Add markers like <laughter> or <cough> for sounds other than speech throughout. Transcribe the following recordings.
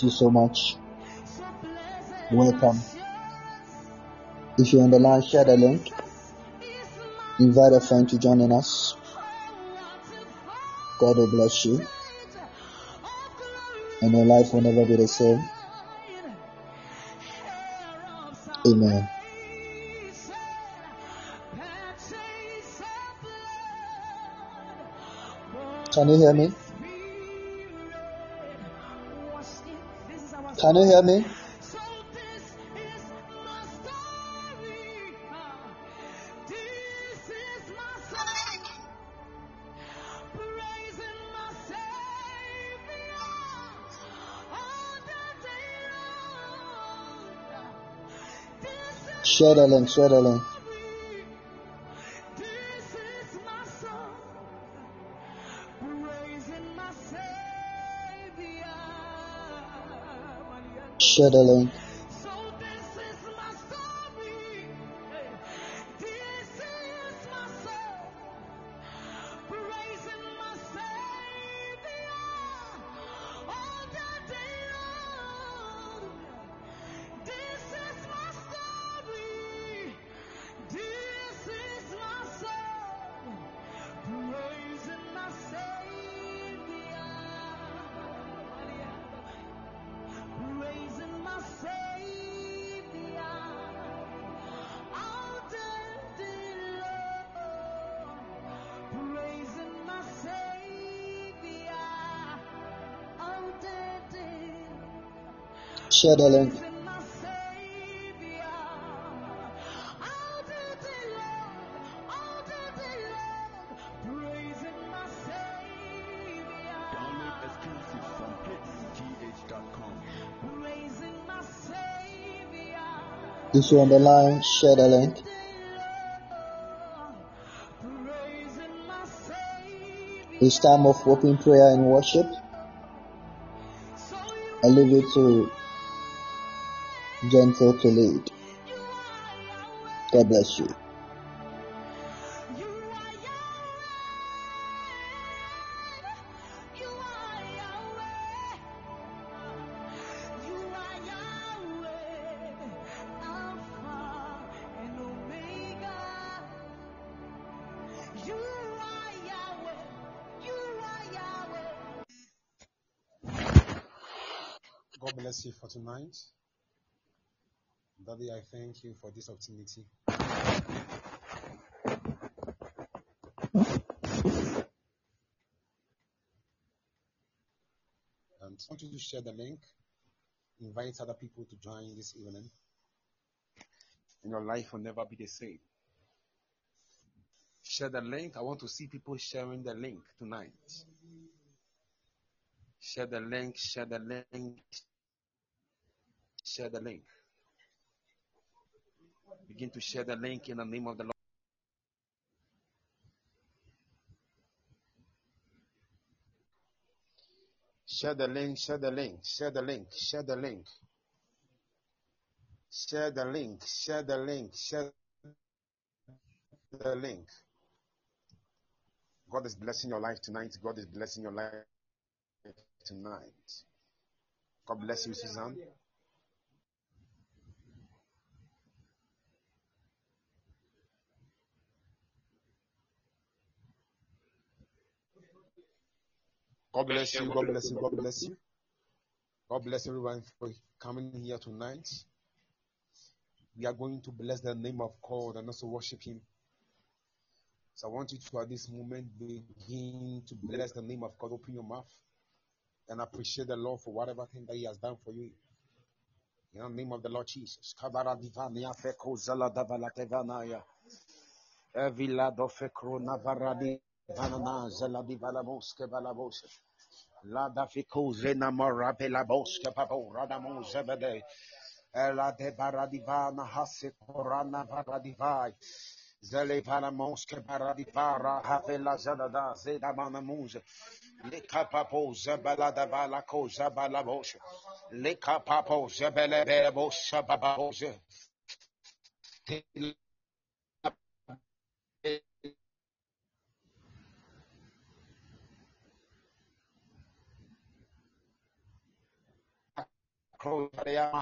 You so much. Welcome. If you're on the line, share the link. Invite a friend to join in us. God will bless you. And your life will never be the same. Amen. Can you hear me? Can you hear me? Share the link, share the link. Share the link. Exclusive If you're on the line, share the link. It's time of open prayer and worship. I leave it to To lead. God bless you. God bless you for tonight. I thank you for this opportunity. Um, and I want you to share the link. Invite other people to join this evening. And your life will never be the same. Share the link. I want to see people sharing the link tonight. Share the link, share the link, share the link. Begin to share the link in the name of the Lord. Share the link, share the link, share the link, share the link. Share the link, share the link, share the link. God is blessing your life tonight. God is blessing your life tonight. God bless you, Suzanne. God bless you. God bless you. God bless you. God bless everyone for coming here tonight. We are going to bless the name of God and also worship Him. So I want you to, at this moment, begin to bless the name of God. Open your mouth and appreciate the Lord for whatever thing that He has done for you. In the name of the Lord Jesus. Kabara divania feko zala davala tevanaya. Evila do fekro navaradi vanana zala divala moske balabose. La da fiko zena mora bela boske pabo radamo zebede. Ela de baradivana hase korana varadivai. Zele vala moske baradivara havela zadada zeda mana muze. Le kapapo zebela da vala ko zebala boshe. Le kapapo zebele bele boshe babose. Crows,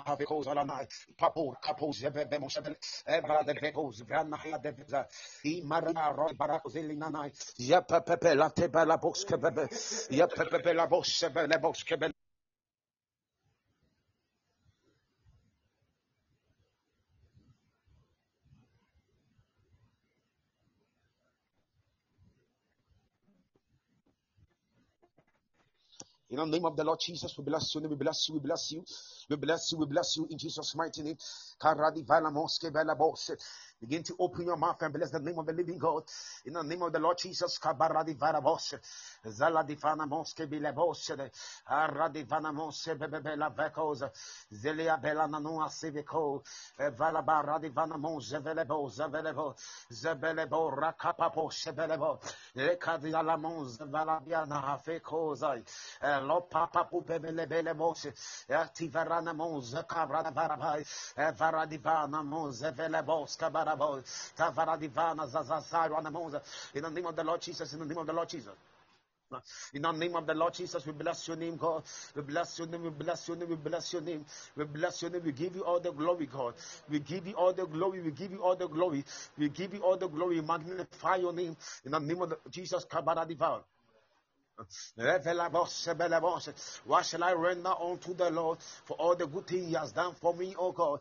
have a cause all night. Papo, capos, the motion, ever the vehicles, Grana, the visa, E. Marana, Roy Baracosilina night. Pepe, La Bosca, Yapa Pepe, La Bosca, La In the name of the Lord Jesus, we bless you, we bless you, we bless you, we bless you, we bless you in Jesus' mighty name. Begin to open your mouth and bless the name of the living God. In the name of the Lord Jesus, kabaradi vala bose. Zala di fana moske bile bose. Aradi vana mose bebe la vekos. Zelia bela nanua civico. Vala baradi vana mose velebo zevelebo. Zebelebo rakapapo sebelebo. Lekadi ala mons vala biana hafekozai. Lo papa pupebele bele mose. Tivarana mons kabrana varabai. Varadivana mons velebos kabarabo. In the name of the Lord Jesus, in the name of the Lord Jesus. In the name of the Lord Jesus, we bless your name, God. We bless your name, we bless your name, we bless your name. We bless your name, we give you all the glory, God. We give you all the glory, we give you all the glory. We give you all the glory, magnify your name. In the name of the, Jesus, Kabara Divan. What shall I render unto the Lord for all the good things He has done for me, O God?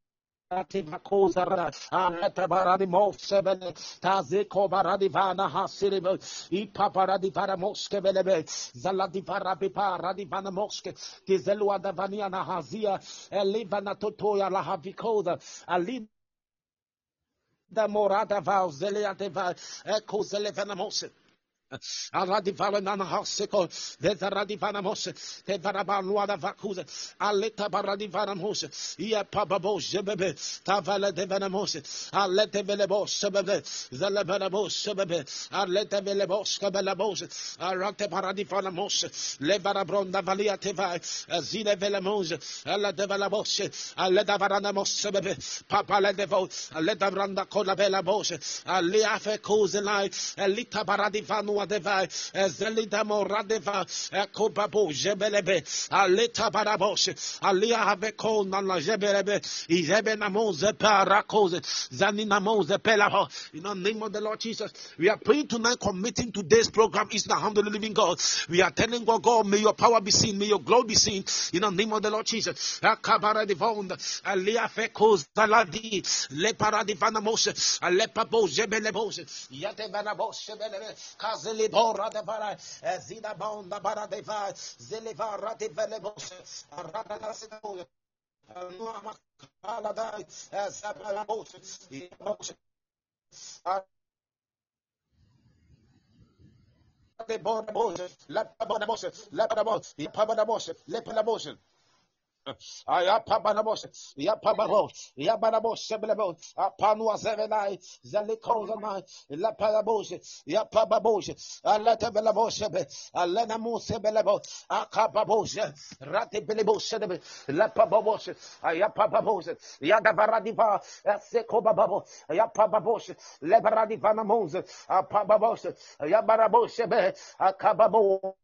Aleta Baradi Mosebele Tazeko Morada Aradivana nana haseko, Vezaradivana mose, Tevarabanuada vacuza, Aleta baradivana mose, Ia pababo jebebe, Tavala devana mose, Alete velebo sebebe, Zalabana sebebe, Alete velebo skabela mose, Arate paradivana mose, Levara bronda valia teva, Zine vele mose, Alla devala mose, Aleta varana mose sebebe, Papa le devo, Aleta branda kola vela mose, Alia fe kuzelai, Elita baradivanu deva zelida moradeva ekobabo jebelebe aleta barabos alia jebelebe izebe namoze parakoze zani namoze pelabo. In the name of the Lord Jesus we are praying tonight committing today's program is the hand of the living God. We are telling God God may your power be seen may your glory be seen. In the name of the Lord Jesus akabara divond alia fekos daladi le paradivana mose alepa bo jebelebos yate vanabos jebelebe kaze Libora de Vara, Zida Bonda Bara de Va, Zelivara de Velebos, Arana Sinago, Nuama Kaladai, Zabalabos, Emotion. The border Moses, Lapabana Moses, Lapabamos, Yapabana Moses, Lepanamotion. Ayapabanabos, Yapababos, Yabanabos, Sebelabos, Apanua Zevenai, Zalikozanai, Lapabos, Yapababos, Alatabelabos, Alena Musebelabos, Akababos, Ratibelibos, Lapabos, Ayapababos, Yadavaradiva, Sekobabos, Yapababos, Lebaradivana Apababos, Yabarabos, Akababo,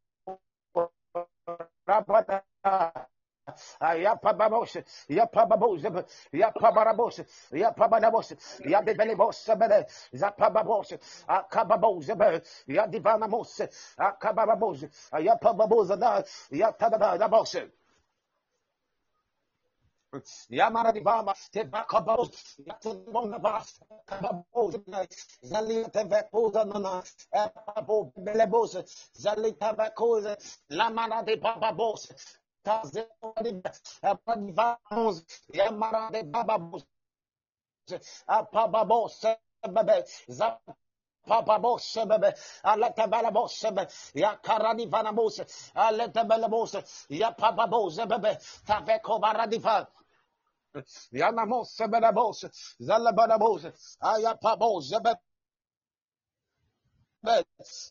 Rabata. Yapababos, Yapababos, Yapabarabos, Yapabanabos, Yabibelibos, Zapababos, Akababos, Yadivanamos, Akababos, Yapababos, Yatababos. Yamara di Baba, Tevakabos, Yatunabas, Kababos, Zalia Tevakosa Nana, Epabo Belebos, Zalita Vakosa, Lamara de Bababos, Vamos, Yamara de Bababos, Apababos, papa bose bebe alete bele bose be ya karani vana bose alete bele bose ya papa bose bebe taveko baradiva ya namose bele bose zale bebe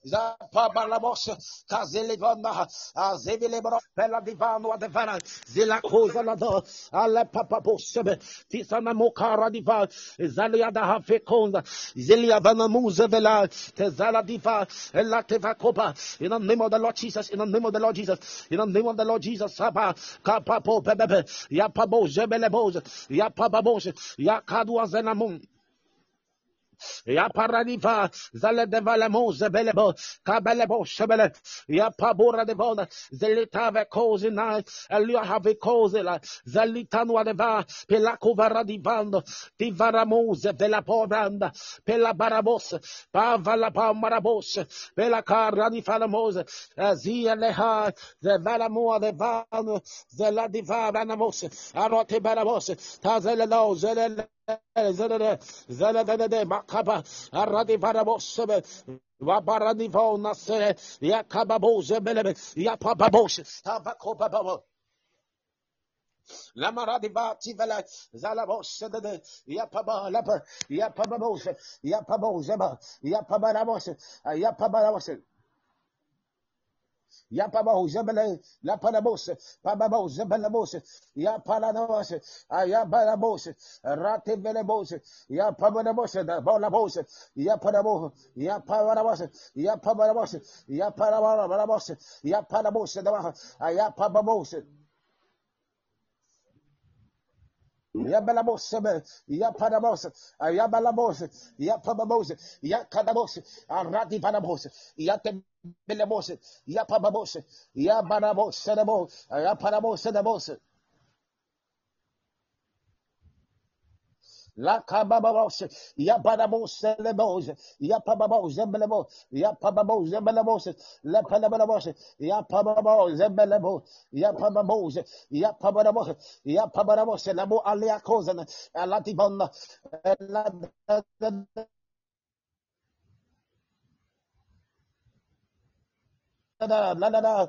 Zapabalabos, Kazelivana, Azevilebro, Pella Divano, Adevana, Zila Cosa Lado, Ale Papabosebe, Tisana Mokara Diva, Zaliada Hafekonda, Zelia Vana Muzevela, Tezala Diva, Ella Tevakopa, in the name of the Lord Jesus, in the name of the Lord Jesus, in the name of the Lord Jesus, Saba, Kapapo Bebebe, Yapabo Zebelebos, Yapababos, Yakadua Zenamun. ya paradifa zale de vale mose bele bo kabele bo shebele ya pabura de bona zelita ve cose na elia have cose la zelita no adeva pela covara di vando di vara mose pela poranda pela barabos pava la pamarabos pela carra di fala mose zia le ha de vale mo de vano zela di vara mose arote barabos tazele lo zele makaba aradi parabosebe wabaradi fo nasere yakababose belebe yapababose tabakobababo Lamaradibati vela zalabose de yapaba lapa yapababose yapabose yapabarabose yapabarabose Ya paba zebele la panabos pababo zebelebos ya palanabos ah, ya balabos rate velebos ya pabanabos da bolabos ya panabo ya pabanabos ya pabanabos ya parabarabos ya panabos da ah, ya pababos Ya balabos, ya panabos, ya balabos, ya pababos, ya kadabos, arati panabos, ya tembelebos, ya pababos, ya banabos, ya panabos, sedabos. La kababos, ya banabos, lebos, ya pababos, zembelebos, ya pababos, zembelebos, la panabos, ya pababos, zembelebos, ya pababos, ya pababos, ya pababos, la mo alia kozana, la divana, la la la la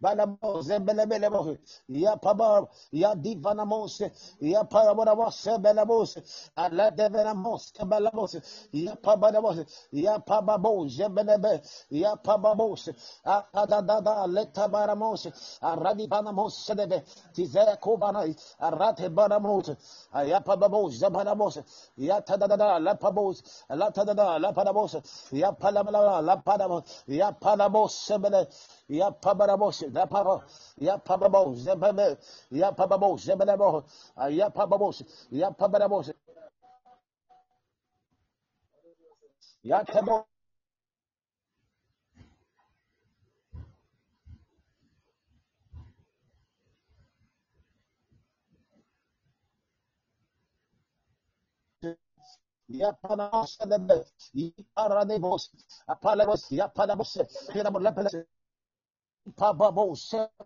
Balamos, Belebelemos, Ya Paba, Ya Divanamos, Ya Paraboramos, Belamos, Ala Devenamos, Balamos, Ya Pabanamos, Ya Pababos, Belebe, Ya Pababos, Akadada, ah, ah, Letabaramos, Aradibanamos, Sedebe, Tizea Kobanai, Arate Banamos, ah, Ya Pababos, Zabanamos, Ya Tadada, La Pabos, La Tadada, La Panamos, Ya Palamala, La Panamos, Ya Panamos, Sebele, Ya pabarabos, ya pabo, ya pababos, ya pabe, ya pababos, ya belabos, ya pababos, ya pabarabos, ya tabo. Ya panamos, ya bebe, ya paradebos, ya palabos, ya palabos,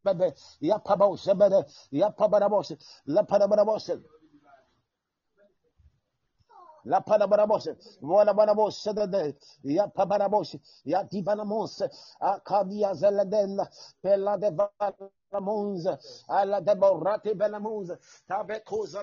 ya palabos, Pababo sebebe, ya pabo sebede, ya pabarabos, la parabarabos. La parabarabos, wala barabos ya pabarabos, ya divanamos, akadia zeledella, pella de valamons, alla de borrati belamons, tabecosa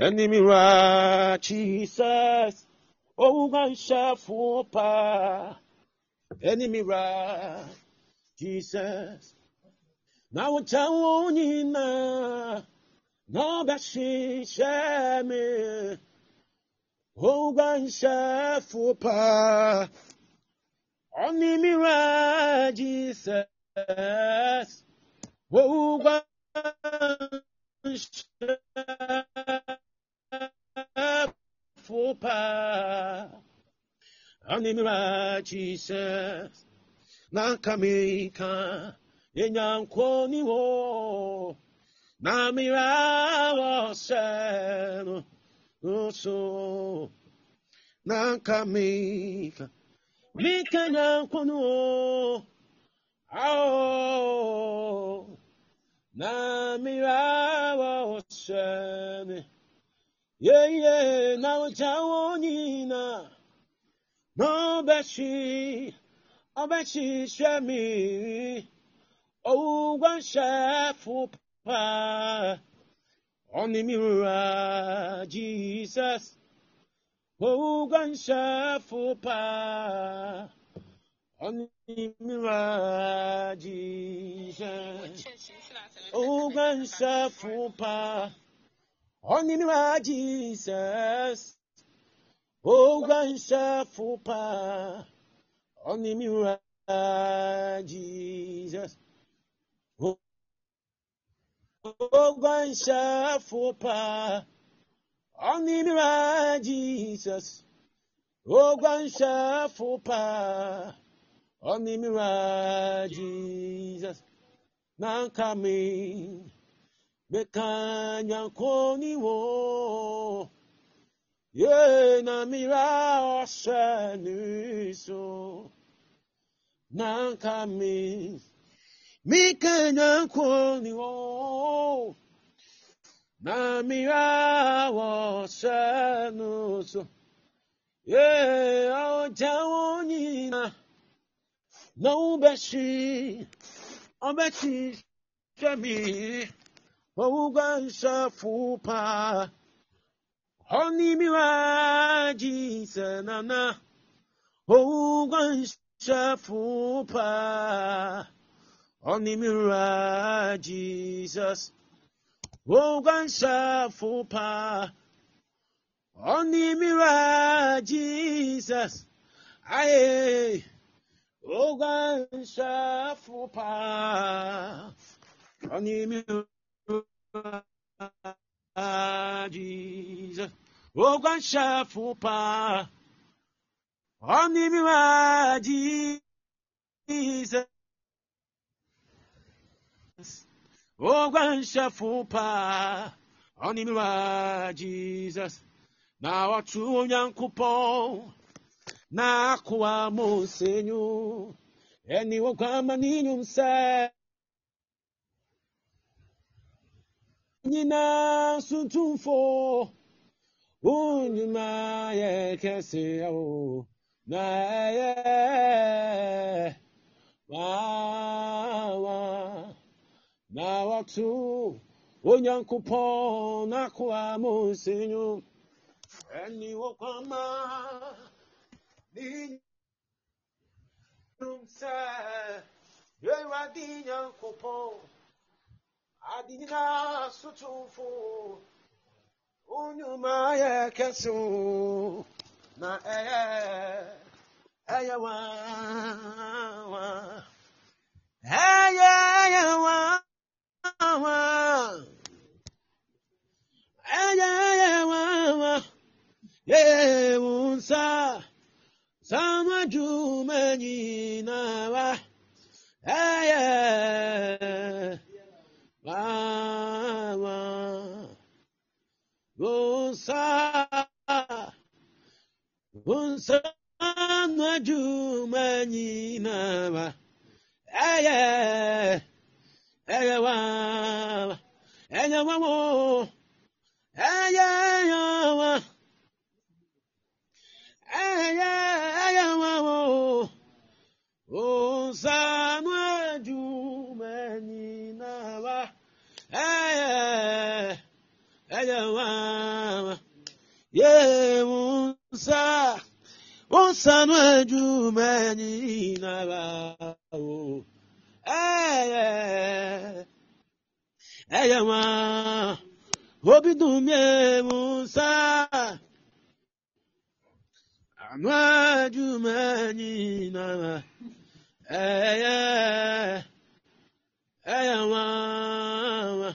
Enemy right, Jesus. Oh, God, for pa. Enemy right, Jesus. Now tell you na. No, that she share me. Oh, God, for pa. Enemy right, Jesus. Oh, faut pas animira Jesus nankamika enyanko ni wo namira wo. Seno uso nankamika mika nyanko ni Oh, na namira wo. Seno yeye nauczało nina. No besi, obeci się mi, oługłam się fupa. Oni mi Jesus, oługłam się fupa. Oni mi Jesus, oługłam się fupa. Oniniwa Jesus. Ogwansha fupa. Oniniwa Jesus. Ogwansha fupa. Oniniwa Jesus. Ogwansha fupa. Oniniwa Jesus. Now coming. meka nyankoni wo ye na mira ɔhyɛ ne so na nka meka nyankoni wo na mira ɔhyɛ no so ye ɔgya wo nyina na wobɛhye ɔbɛkyi hwɛ me wawuganshafu pa honi miwaji senana wawuganshafu fupa, honi miwaji Jesus. Wawuganshafu fupa, honi miwaji Jesus. Aye. Wawuganshafu fupa, honi miwaji Jesus. Oh, God, shuffle power. Jesus. Oh, God, shuffle power. Jesus. Now, a true young coupon. Na kuwa monsenyu, eni wogama ninyumse. Say. nyina suntumfo wonyuma yɛ kɛse o na ɛyɛ wawa na wɔto onyankopɔn n'akoa mo nsenyo ɛni wɔkwama ne num sɛ yɛwurade nyankopɔn عديها السطوف أون ما يكسو ما أيا أيا وا أيا أيا وا أيا أيا وا يونسا sama jumanyina wa aya Mama, Musa, Musa, Najuma, Nina, Aya, Aya, Aya, Aya, Aya, Aya, sá wọ́n sanú ẹ̀jú mẹ́yìn náírà o ẹ̀yẹ ẹ̀yẹ wọn òbí dùn mí ẹ̀mú sá àmọ́ ẹ̀jú mẹ́yìn náírà ẹ̀yẹ ẹ̀yẹ wọn.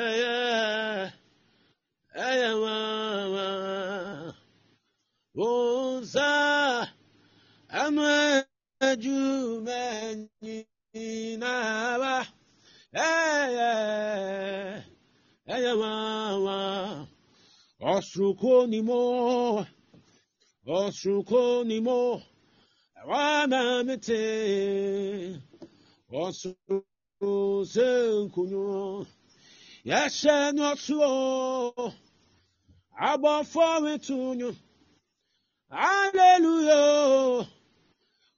jumeni nama. Aya, aya mama. Osuko ni mo. Osuko ni mo. Wana mete. Osuko senkunyo. Yashe no suo. Abo fortunyo. Hallelujah. Ochamo. Eni jinkwa. Ani jinkwa. Wana mete. Osuko senkunyo.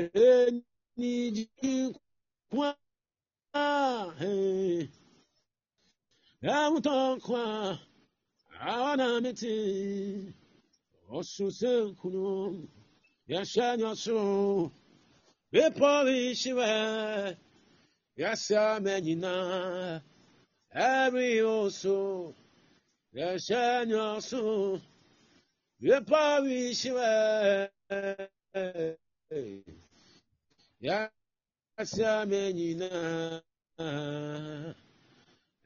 ẹni jìnkwa ẹmutankwa anamiti ọsùnsẹkùnú yẹsẹnyọsùn bípọlì ìṣìwẹ yẹsẹ amẹnyìnà ẹrí ọsùn yẹsẹnyọsùn bípọlì ìṣìwẹ.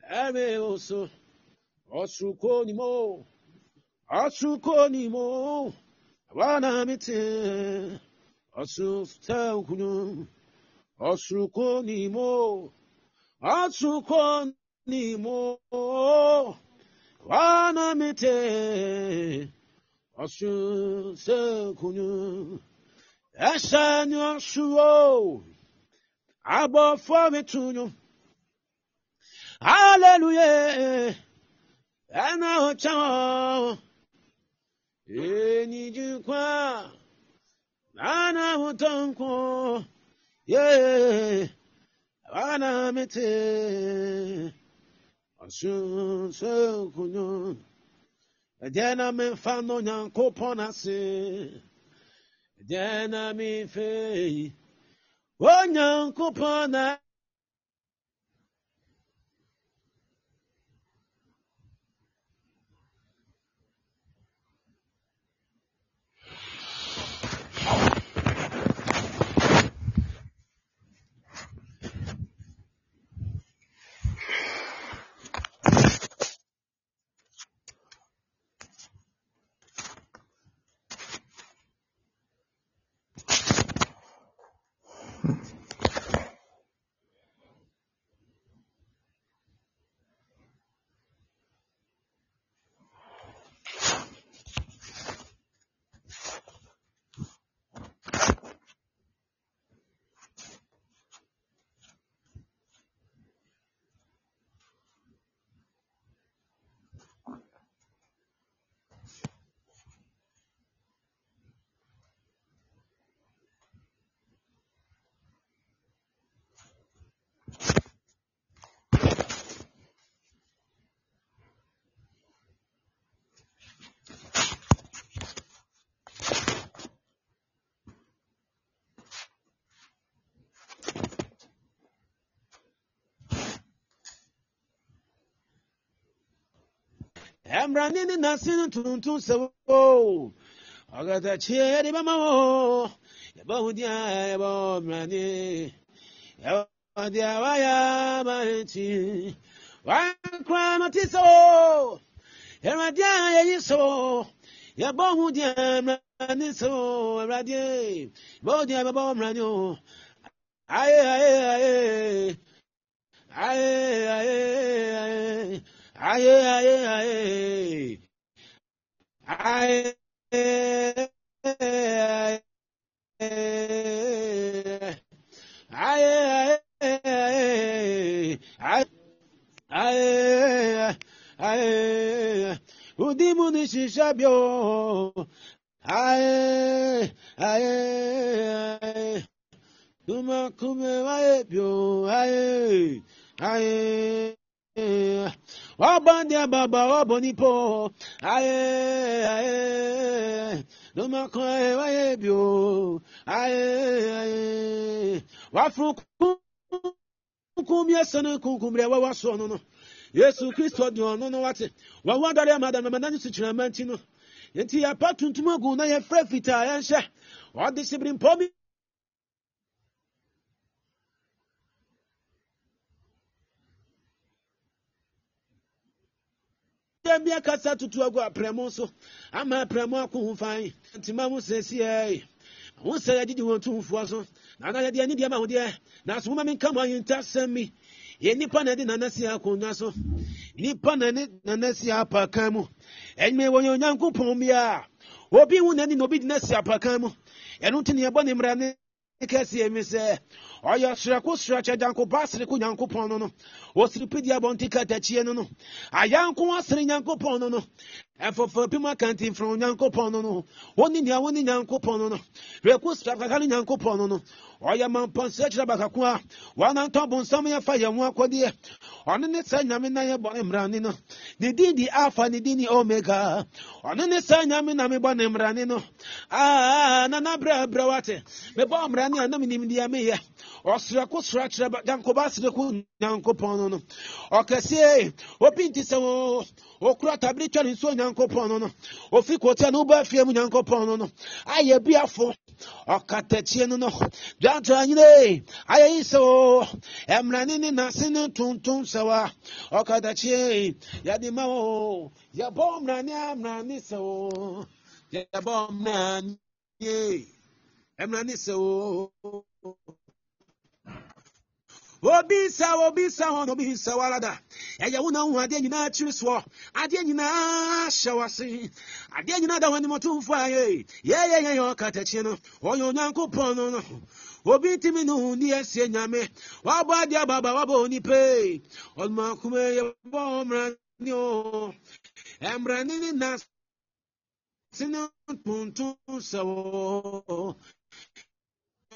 Every osu. Osuko ni mo. Osuko ni mo. Wana miti. Osu tankunu. Osuko ni mo. Osuko ni mo. Wana miti. Osu tankunu. Ẹsẹ̀ oṣù o. Àbọ̀ fọ́mìtúnyù. Hallelujah. Ẹnu ọ̀chá ọ̀. Enijikwa. Nana ụtọnkwo. Yeah. Ana mete. Ọsụsụ kunyo. Ẹjẹ na mi fa no nyankopɔn ase. Ẹjẹ na mi fe. O nyankopɔn Emrani ni nasini tuntun sebo. Ọgata chie di bama o. Yaba hudia yaba mrani. Yaba hudia waya mahiti. Wankwa matiso. Eradia yeyi so. Yaba hudia mrani so. Eradia. Yaba hudia baba mrani o. Aye aye aye. Aye aye aye. Aye, aye, aye. Aye, aye, aye. Aye, aye, aye. Aye, aye. Shishabio. Aye, aye Duma kume waye pio aye aye Wabandia baba wabonipo aye aye Duma kume waye pio aye aye. Wafru kunkum yɛsɛne kunkum deɛ wɔwɔ soɔ no no yesu kristo de ɔno no wate wɔwɔ dɔre amada no mɛna ne so kyerɛma nti no. Enti yɛpa tuntum agu na yɛfrɛ fitaa yɛnhyɛ ɔde sibirimpɔ bi yɛn bi akasa tutu agu aprɛmo so. Ama aprɛmo ako ho fan. Ntima ho sɛsiɛ ho sɛ yɛgyegye wɔn tumfoɔ so. Na na yɛdeɛ ne deɛ ma ho deɛ na so moma menka mo ayentasɛm bi yɛ nnipa na ɛde nana si akonnwa so. Nnipa na ne nana si apakan mu. Ɛnyɛ wɔyɛ onyankopɔn bi a obi wu n'ani na obi de no asi apakan mu. Ɛno nti ne yɛbɔ ne mmara ne kɛseɛ mi sɛ ɔyɛ serɛko serɛkyɛ gyankopɔn asere ko nyankopɔn no. No pidi abɔnte katakyie no no. Ayanko asere nyankopɔn no. No ɛfɔfɔ pim akanti mfrɛ nyankopɔn no. No wɔne nea wɔne nyankopɔn no. No rɛko sirakaka no nyankopɔn no. No ɔyɛ mampɔnsɛ kyerɛ bakako a wɔanantɔ bonsam yɛfa yɛn ho akɔdeɛ ɔno ne sɛ nyame na yɛbɔ ne mmrane no. Ne din di alpha ne din ni omega. Ɔno ne sɛ nyame na mebɔ ne mmrane no. Aa na nabrɛbrɛ wate. Mebɔ mmrane a na menim deɛ meyɛ ɔserɛko sora kyerɛ gyankoba sereko nyankopɔn no no. Ɔkɛseɛ obi nti sɛ okura tabere twa ne nsuo nyankopɔn no no. Ofi kotia no woba fie mu nyankopɔn no no. Ayɛ biafo ɔkatakyie no no. Dwantoa nyine ayɛ yi sɛ o ɛmrane ne nase ne tontom sɛ wa. Ɔkatakyie yɛde ma o yɛbɔ mmrane a mmrane sɛ o yɛbɔ mmrane ɛmrane sɛ o obi nsa obi nsa hɔ na obi nsa walada ɛyɛ wo na wohu adeɛ nyinaa kyiri soɔ adeɛ nyinaa hyɛ wase adeɛ nyinaa da w'anim ɔtomfo a yɛ yɛyɛyɛyɛ ɔkatakyie no. Ɔyɛ onyankopɔn no no. Obi ntimi ne ho ni asie nyame wabɔ adeɛ ababa wabɔ onipe ɔnomakoma yɛbɔ mmrane o mmrane ne nase ne tontom sɛ wɔ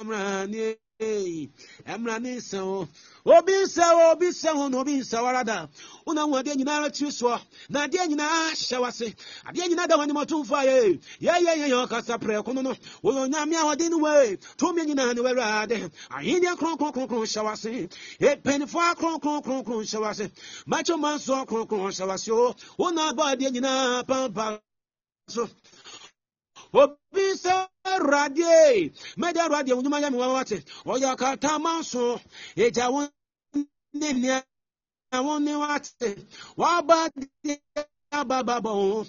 mmrane ɛmra ne nsa o. Obi nsa o obi nsa ho na obi nsa warada wona hu adeɛ nyinaa tiri soɔ na adeɛ nyinaa hyɛ wase adeɛ nyinaa da w'anim ɔtomfo a yɛ yɛyɛyɛyɛ ɔkasa prɛko no no. Wɔyɛ onyame a ɔde no wei tumi nyinaa ne wawurade ahenneɛ kronkronkronkron hyɛ wase ɛpanifoɔ akronkronkronkron hyɛ wase makyo ma nso kronkron hyɛ wase o. Wona bɔ adeɛ nyinaa pampa so obi sɛ awurade mɛde awurade wo nnwuma yɛ me wa wate ɔyɛ akatama so ɛgya wo ne nea wo ne wate waba de abababɔ ho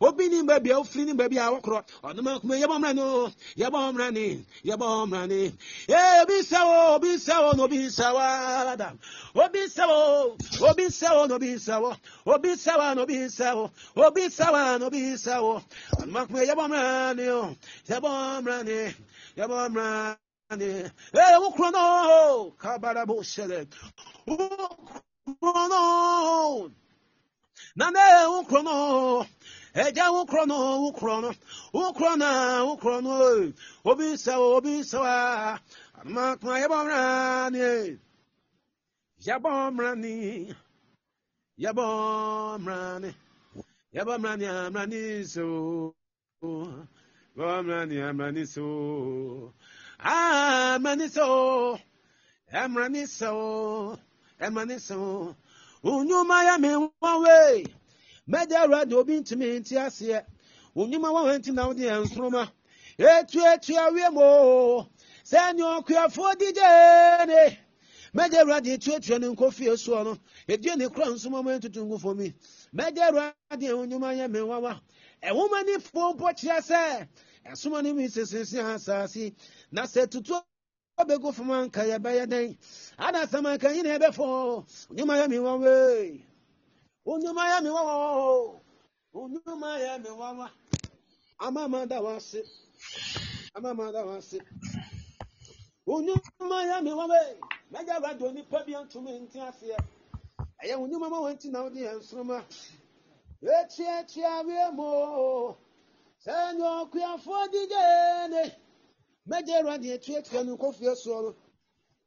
obi ni baabi a ofiri ni baabi a wɔkorɔ ɔnom akoma yɛbɔ mmra no yɛbɔ mmra ne yɛbɔ mmra ne ee obi nsa wo obi nsa wo na obi nsa wa ada obi nsa wo obi nsa wo na obi nsa wo obi nsa wa na obi nsa wo obi nsa wa na obi nsa wo ɔnom akoma yɛbɔ mmra ne o. Yɛbɔ mmra ne yɛbɔ mmra ne ee wokoro no kabara bo hyɛlɛ wokoro no. Na ne wokoro no ẹja wo korɔ no wo korɔ no wo korɔ na wo korɔ no obi wo obi nsa wa. Anoma kuma yɛbɔ mmra ni. Yɛbɔ mmra ni. Yɛbɔ mmra ni. Yɛbɔ mmra ni amra ni so. Yɛbɔ mmra ni amra ni so. Amra ni so. Amra ni so. Amra ni so. Onyuma ya mi nwa wee. Mɛgya awurade obi ntumi nte aseɛ onyima wa nti na wode yɛn nsoroma. Etu etu awie mo. Sɛ nea ɔkuafoɔ di gyeene mɛgya awurade etu etu ne nkɔfie soɔ no edue ne kora nsoma ma ntutu ngu fam yi mɛgya awurade onyima yɛ me wawa ɛwoma ne fo mpo kyerɛ sɛ ɛsoma ne mi sesese asase na sɛ tutu ɔbɛgu fam anka yɛbɛyɛ dɛn? Adasɛm anka yi na ɛbɛfo. Onyima yɛ me wawa onyuma onye Miami wawa onye Miami wawa amamdawasị amamdawasị onye Miami wawa mẹjọba di onipa bi ntumi nti aseɛ ɛyɛ wɔn nyuma ma wɔn na wɔde yɛn nsoroma etuatua wie mu sɛnyɛ ɔkuafoɔ di gyeene mɛgye awurade etuatua ne nkɔfie soɔ no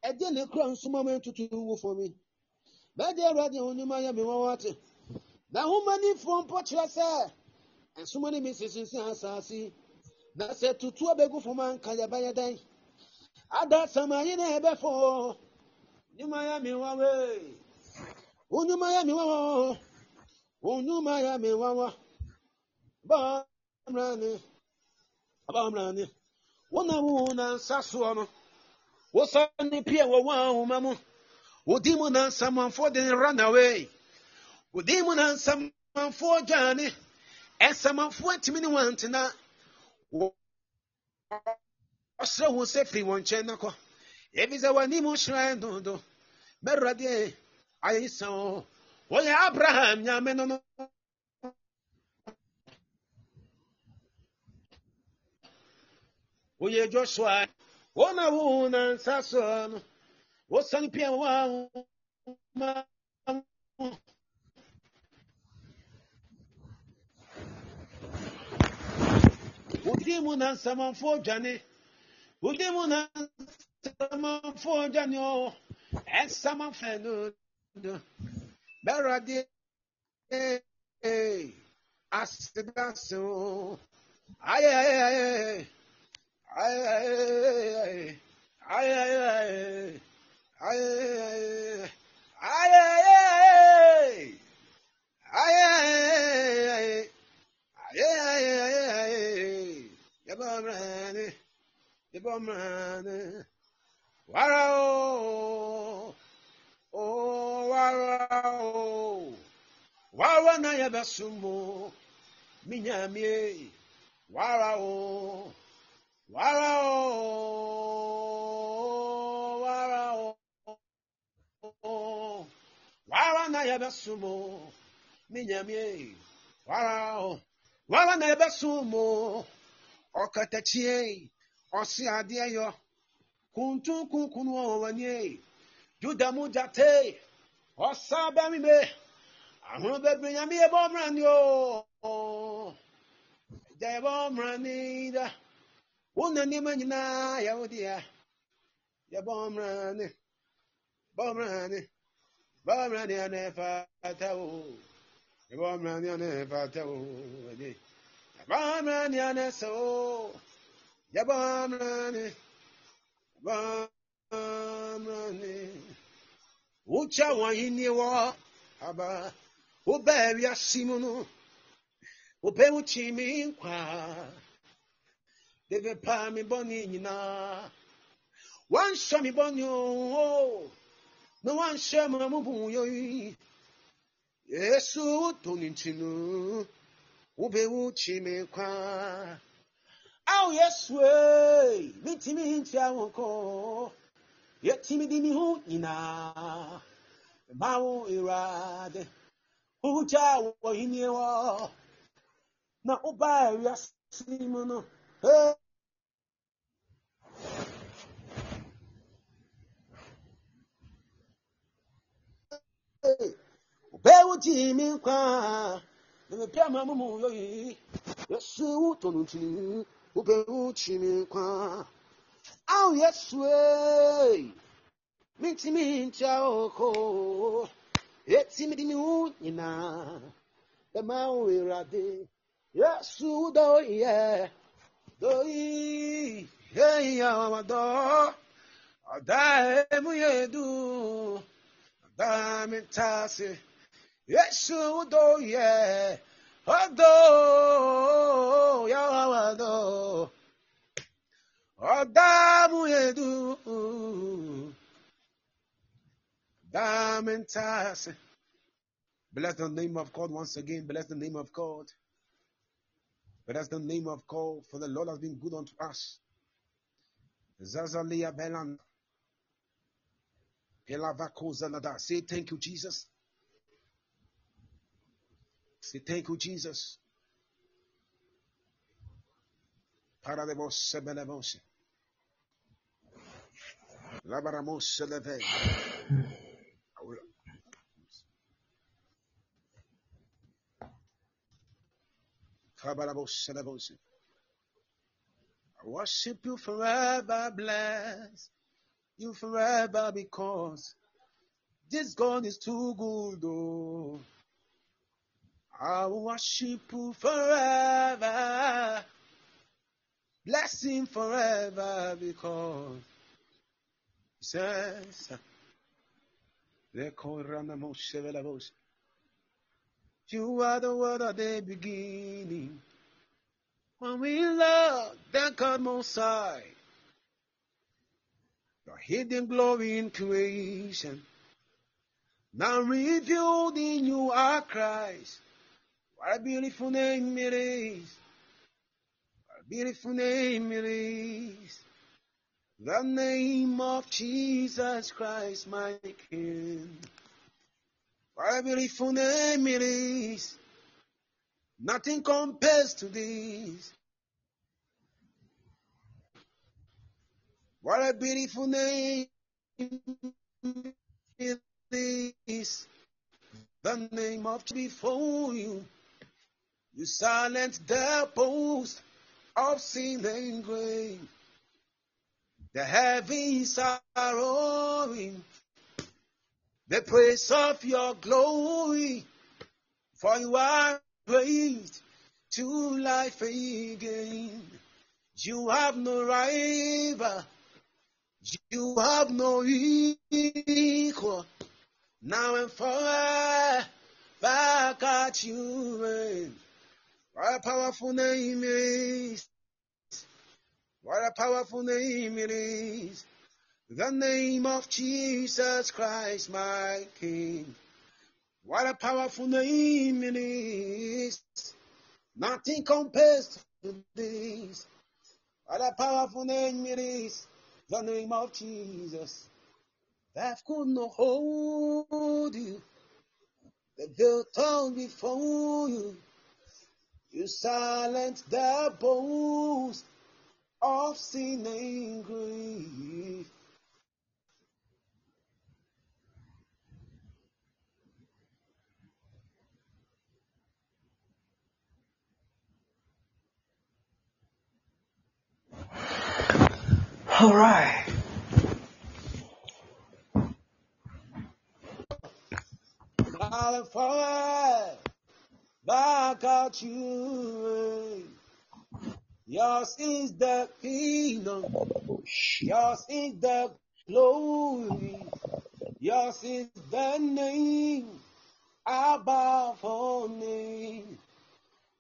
ɛde ne kura nsoma ma ntutu wu fam yi mɛgye awurade wɔn nyuma yɛ mi. Wɔn wɔte. na ahụmanifoɔ mpɔkyerɛ sɛ nsoma no mi sisinsi asaase na sɛ tutu abegu fam anka yɛbɛyɛ dɛn ada samayi na ɛbɛfo nyuma ya mi wa wee mi wa wɔ mi wa wɔ baa mmerani baa mmerani na nsa soɔ no wɔsa ne pie wɔ wɔn ahoma mu. Wɔdi mu na nsamanfoɔ. Wodi mu na nsamanfoɔ dwane ɛnsamanfoɔ atumi ne wɔn ntena. Wɔ- ɔsrɛ wo sɛ firi wɔn nkyɛn nakɔ. Ebi sɛ w'anim hyerɛn dodo mɛwurade ayɛ isa o wɔyɛ abraham nyame no no. Woyɛ joshua. Wɔn a wo na nsa soɔ no wosane pia wɔ mu Oge mu na nsamanfo dwane. Oge mu na nsamanfo dwane o. Nsamanfo no no. Bẹ́ẹ̀rọ adé ee asidasi o. Ayé ayé ayé ayé ayé ayé ayé ayé ayé ayé ayé ayé ayé ayé. Yabamrani, Yabamrani, Warao, oh, Warao, Wawana Yabasumo, Minyami, Warao, Warao, Warao, Wawana Yabasumo, Minyami, Warao, Wawana Yabasumo, ọkatachiei ọ sị adịghị kuntukunkunuowanye judamujate ọsabamime ahụbebinyami ebe ọmrani ebe ọmranida ụnụ n'ime nyina yahudi ya ebe ọmrani ọmrani ọmrani ya na-efe atawo ebe ọmrani ya na-efe atawo Vamrani aneso. Yabamrani. Vamrani. Ucha waini wa. Aba. Ubebi asimunu. Ube uchi mi kwa. Debe pa mi boni nyina. Wansha mi boni o. Na wansha mamu buyo. Yesu toninchinu. Yesu. wube uchi mekwa au yesu eh, we mitimi ntia woko yetimi dimi hu nyina mawu irade uja wo hini wo. Na uba ya simu no. Eh. Eh, hey. Ube uchi mekwa nimi pia mamu mu yoyi. Yesu wu tonu ti uberu ti mi kwa. Aw yesu e mi ti mi ntia nyina. E ma wu yesu do ye do yi ye ya wa do. Ada emu yedu ada mi. Yesu do ye. Odo ya wa do. Ada mu yedu. Ada mitase. Bless the name of God once again. Bless the name of God. Bless the name of God, for the Lord has been good unto us. Zazalia Belan. Say thank you, Jesus. Say thank you, Jesus. Parademos sebelemos. Labaramos seleve. Kabaramos selevos. I worship you forever, bless you forever because this God is too good, oh. I will worship you forever, bless him forever because he says, you are the word of the beginning. When we love the God Most High, your hidden glory in creation, now revealed in you are Christ. What a beautiful name it is. What a beautiful name it is. The name of Jesus Christ, my King. What a beautiful name it is. Nothing compares to this. What a beautiful name it is. The name of before you. You silence the post of sin grave. The heavens are roaring. The praise of your glory. For you are raised to life again. You have no rival. You have no equal. Now and forever, God you reign. What a powerful name it is. What a powerful name it is. The name of Jesus Christ, my King. What a powerful name it is. Nothing compares to this. What a powerful name it is. The name of Jesus. Death could not hold you. The veil torn before you. You silence the boast of sin and grief. All right. Forever, back out you. Yours is the kingdom. Yours is the glory. Yours is the name above all name.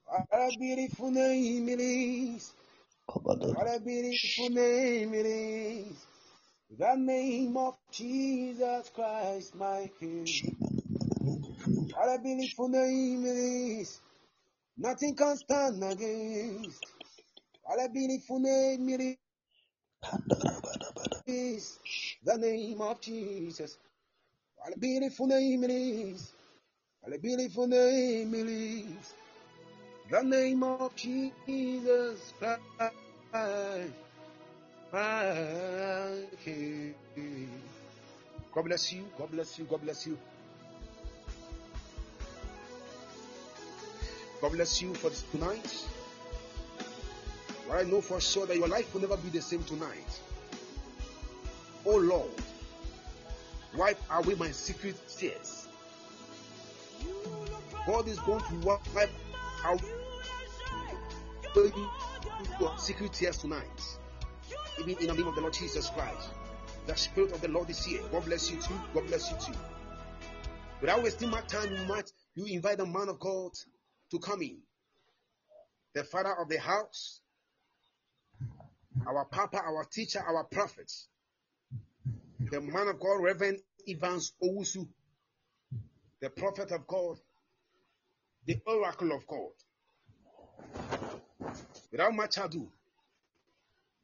What a beautiful name it is. What a beautiful name it is. The name of Jesus Christ, my King. What a beautiful name it is. Nothing can stand against. What a beautiful name it is. The name of Jesus. What a beautiful name it is. What a beautiful name it is. The name of Jesus Christ. God bless you. God bless you. God bless you. God bless you for tonight. I know for sure that your life will never be the same tonight. Oh Lord, wipe away my secret tears. God is going to wipe away your secret tears tonight. Even in the name of the Lord Jesus Christ. The Spirit of the Lord is here. God bless you too. God bless you too. Without wasting my time, you might you invite the man of God to come in. The father of the house, our papa, our teacher, our prophet, the man of God, Reverend Evans Owusu, the prophet of God, the oracle of God. Without much ado,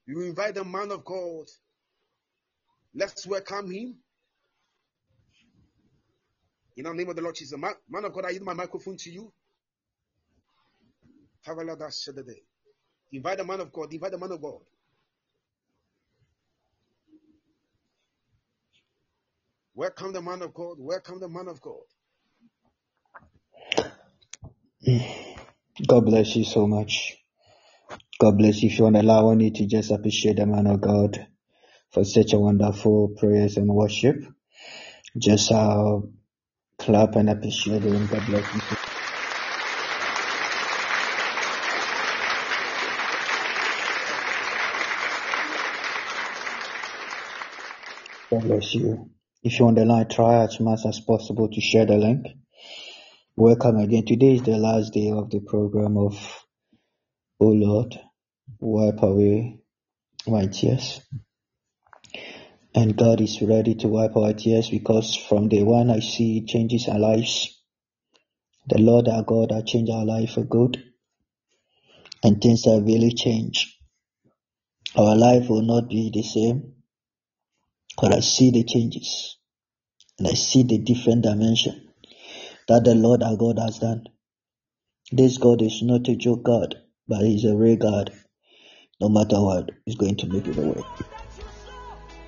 you invite the man of God. Let's welcome him. In the name of the Lord Jesus. Man, man of God, I yield my microphone to you. Invite the man of God. Invite the man of God. Welcome the man of God. Welcome the man of God. God bless you so much. God bless you. If you want to allow me to just appreciate the man of God for such a wonderful prayers and worship. Just uh, clap and appreciate him. God bless you. Bless you. If you're on the line, try as much as possible to share the link. Welcome again. Today is the last day of the program of Oh Lord, wipe away my tears. And God is ready to wipe our tears because from day one I see it changes our lives. The Lord our God has changed our life for good and things have really changed. Our life will not be the same but I see the changes and I see the different dimension that the Lord our God has done. This God is not a joke God, but He's a real God. No matter what, He's going to make it way.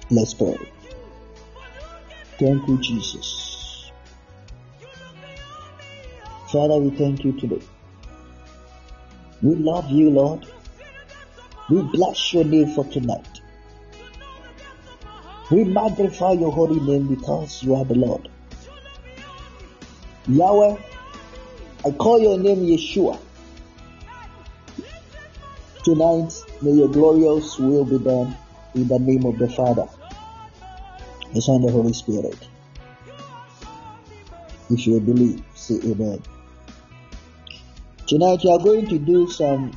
Let's pray. Thank you, Jesus. Father, we thank you today. We love you, Lord. We bless your name for tonight. We magnify your holy name because you are the Lord. Yahweh, I call your name Yeshua. Tonight, may your glorious will be done in the name of the Father, the Son, and the Holy Spirit. If you believe, say amen. Tonight, you are going to do some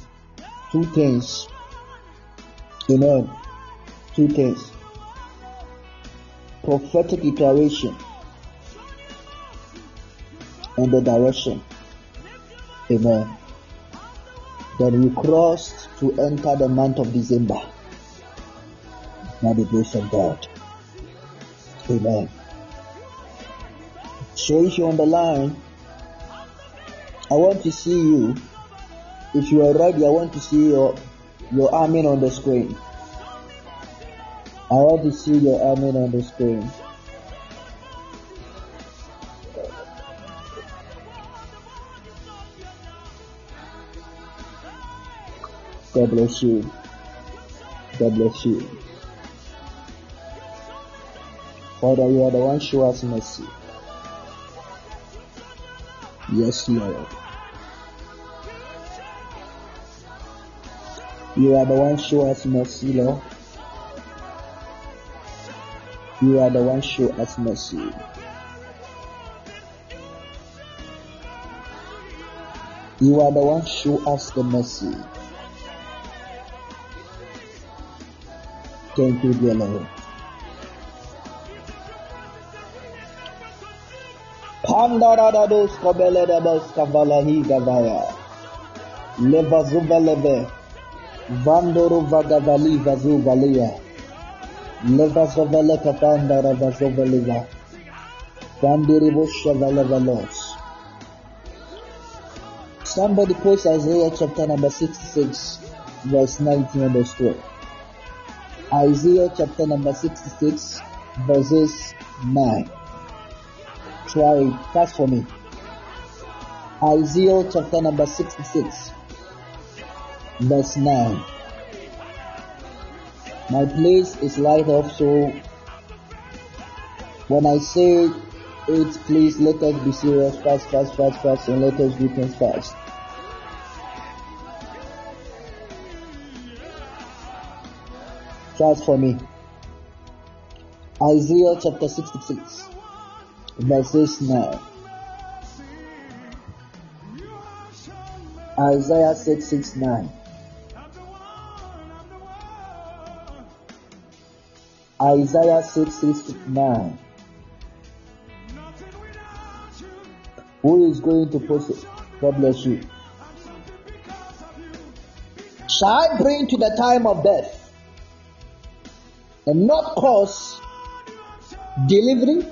two things. Amen. Two things prophetic declaration and the direction. Amen. Then we crossed to enter the month of December. By the grace of God. Amen. So if you're on the line, I want to see you. If you are ready, I want to see your your amen on the screen. I want to see your amen on the screen. God bless you. God bless you. Father, you are the one show us mercy. Yes, Lord. You are the one show us mercy, Lord. You are the one show us mercy. You are the one show us the mercy. Thank you, dear Lord. Pandaradados kabeledados kavalahi gavaya. Levazuvaleve. Vandoro vagavali vazuvalia. Levazovele kapandara vazoveliva. Vandiribo shavalevalos. Somebody post Isaiah chapter number 66, verse 19 on the screen. Isaiah chapter number 66, verses 9. Try fast for me. Isaiah chapter number 66, verse 9. My place is light up, so when I say it, please let us be serious, fast, fast, fast, fast, and let us do things fast. Fast for me. Isaiah chapter 66, verses 9. Isaiah 669. Isaiah 669. Who is going to post it? God bless you. Shall I bring to the time of death and not cause delivery?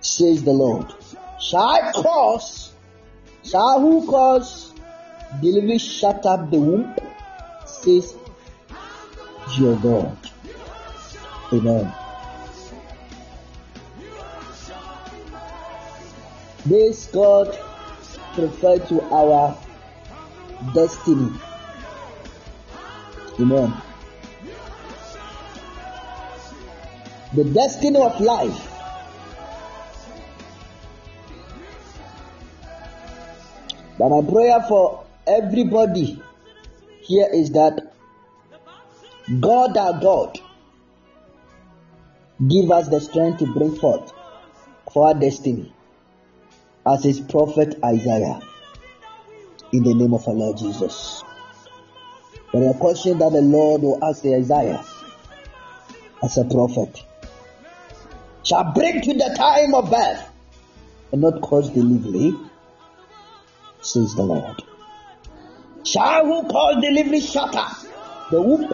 Says the Lord. Shall I cause, shall who cause delivery shut up the womb? Says your God. Amen. This God referred to our destiny Amen. The destiny of life But my prayer for everybody here is that God, our God, give us the strength to bring forth for our destiny as his prophet Isaiah in the name of our Lord Jesus. But a question that the Lord will ask Isaiah as a prophet shall bring to the time of birth and not cause delivery, says the Lord. Shall who call delivery shutter the womb,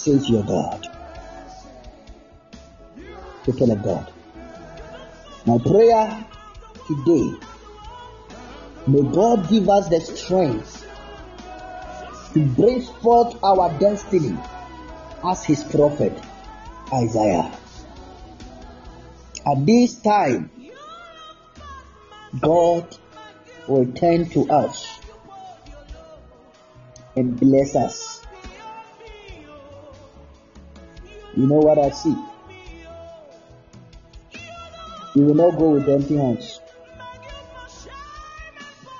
says God. People of God. My prayer today, may God give us the strength to bring forth our destiny as his prophet Isaiah. At this time, God will turn to us and bless us. You know what I see? You will not go with empty hands,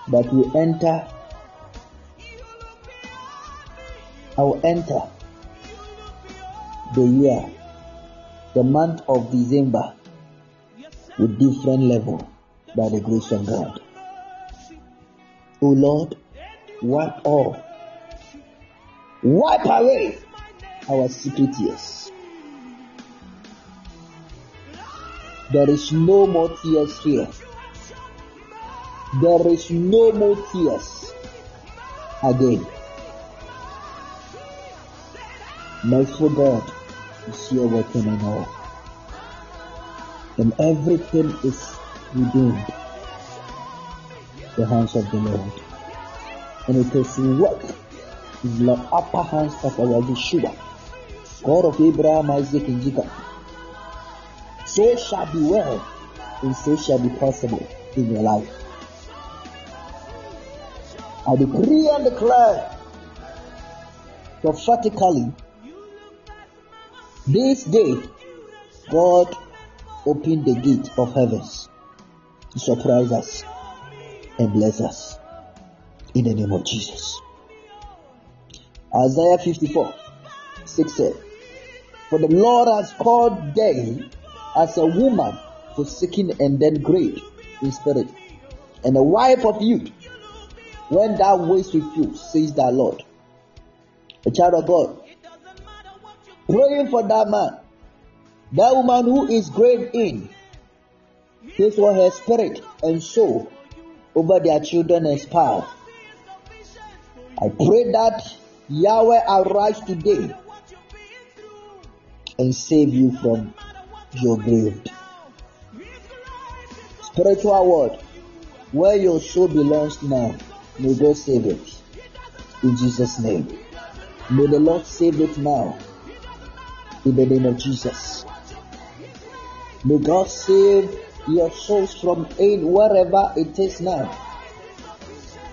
but you enter. I will enter the year, the month of December, with different level by the grace of God. O Lord, wipe all, wipe away our secret tears. There is no more tears here. There is no more tears again. Merciful God is here working on all. And everything is redeemed. The hands of the Lord. And it is work in the upper hands of our Yeshua, God of Abraham, Isaac, and Jacob. So shall be well, and so shall be possible in your life. I decree and declare prophetically this day God opened the gate of heavens to surprise us and bless us in the name of Jesus. Isaiah 54 6 said, For the Lord has called thee as a woman forsaken and then great in spirit, and a wife of youth when thou waist with you, says the Lord. A child of God, praying for that man, that woman who is great in, this for her spirit and soul over their children and spouse. I pray that Yahweh arise today and save you from your grave. Spiritual world, where your soul belongs now, may God save it. In Jesus' name. May the Lord save it now. In the name of Jesus. May God save your souls from pain wherever it is now.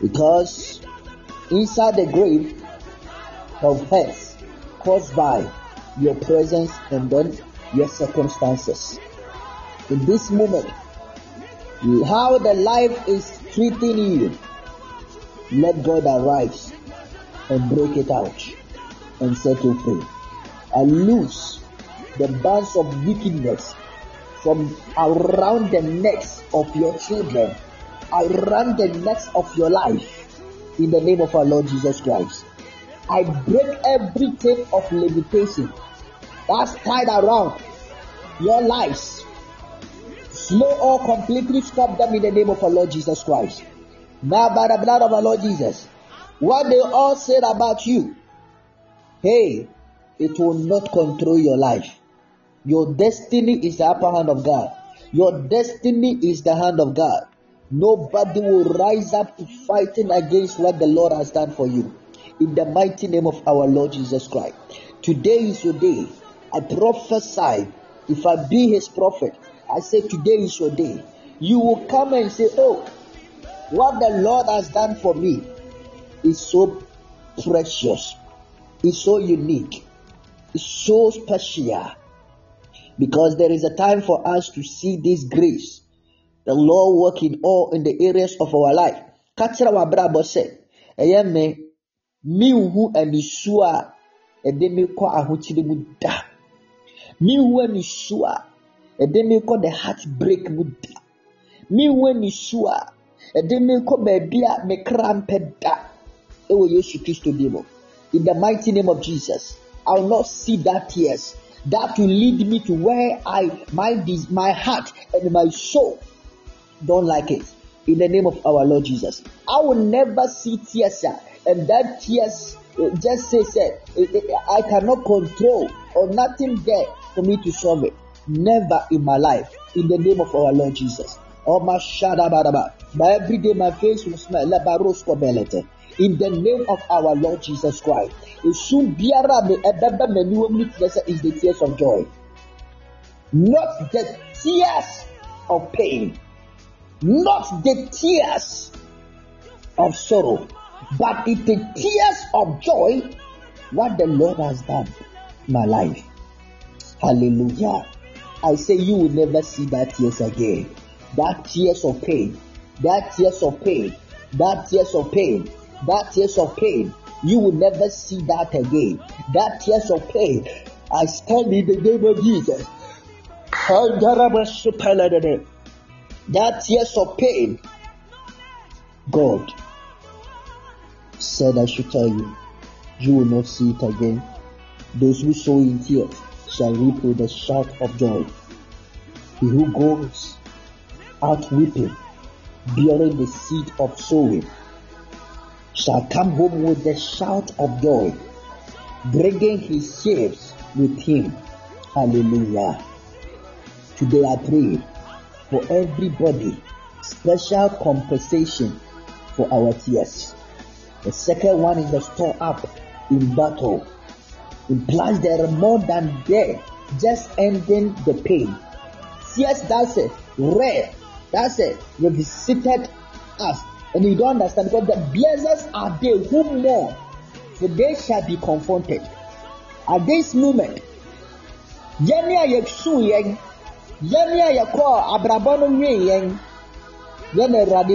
Because inside the grave of hell caused by your presence and then your circumstances. In this moment, how the life is treating you, let God arise and break it out and set you free. And loose the bands of wickedness from around the necks of your children, around the necks of your life, in the name of our Lord Jesus Christ. I break every chain of limitation that's tied around your lives. Slow or completely stop them in the name of our Lord Jesus Christ. Now, by the blood of our Lord Jesus, what they all said about you, hey, it will not control your life. Your destiny is the upper hand of God. Your destiny is the hand of God. Nobody will rise up to fighting against what the Lord has done for you. In the mighty name of our Lord Jesus Christ. Today is your day. I prophesy. If I be his prophet, I say today is your day. You will come and say, Oh, what the Lord has done for me is so precious. It's so unique. It's so special. Because there is a time for us to see this grace. The Lord work in all in the areas of our life. Kakyira w'abrabɔ sɛ, ɛyɛ me, menhu anisu a ɛde me kɔ ahokyere mu da. Menhu anisu a ɛde me kɔ the heartbreak mu da. Menhu anisu a ɛde me kɔ baabi a me kra mpɛ da. Ɛwɔ Yesu Kristo din mu. In the mighty name of Jesus, I will not see that tears. That will lead me to where I my my heart and my soul don't like it. In the name of our Lord Jesus, I will never see tears, and that tears just say, say I cannot control or nothing there for me to solve it. Never in my life. In the name of our Lord Jesus. Oh my shadabadaba. By every day my face will smile. Labarosko belete. In the name of our Lord Jesus Christ. Esu biara me ne kyerɛ sɛ is the tears of joy. Not the tears of pain. Not the tears of sorrow. But it's the tears of joy what the Lord has done my life. Hallelujah. I say you will never see that tears again. That tears of pain. That tears of pain. That tears of pain. That tears of pain. You will never see that again. That tears of pain. I stand in the name of Jesus. That tears of pain. God said I should tell you, you will not see it again. Those who sow in tears shall reap with a shout of joy. He who goes out weeping, bearing the seed of sowing, shall come home with a shout of joy, bringing his sheaves with him. Hallelujah. Today I pray for everybody special compensation for our tears. The second one is the store up in battle. Implies there are more than there, just ending the pain. Yes, that's it. Rare, that's it. Revisited us. And you don't understand because the blessings are they who mourn, for they shall be confronted. At this moment, yɛne a yɛsu yɛn, yɛne a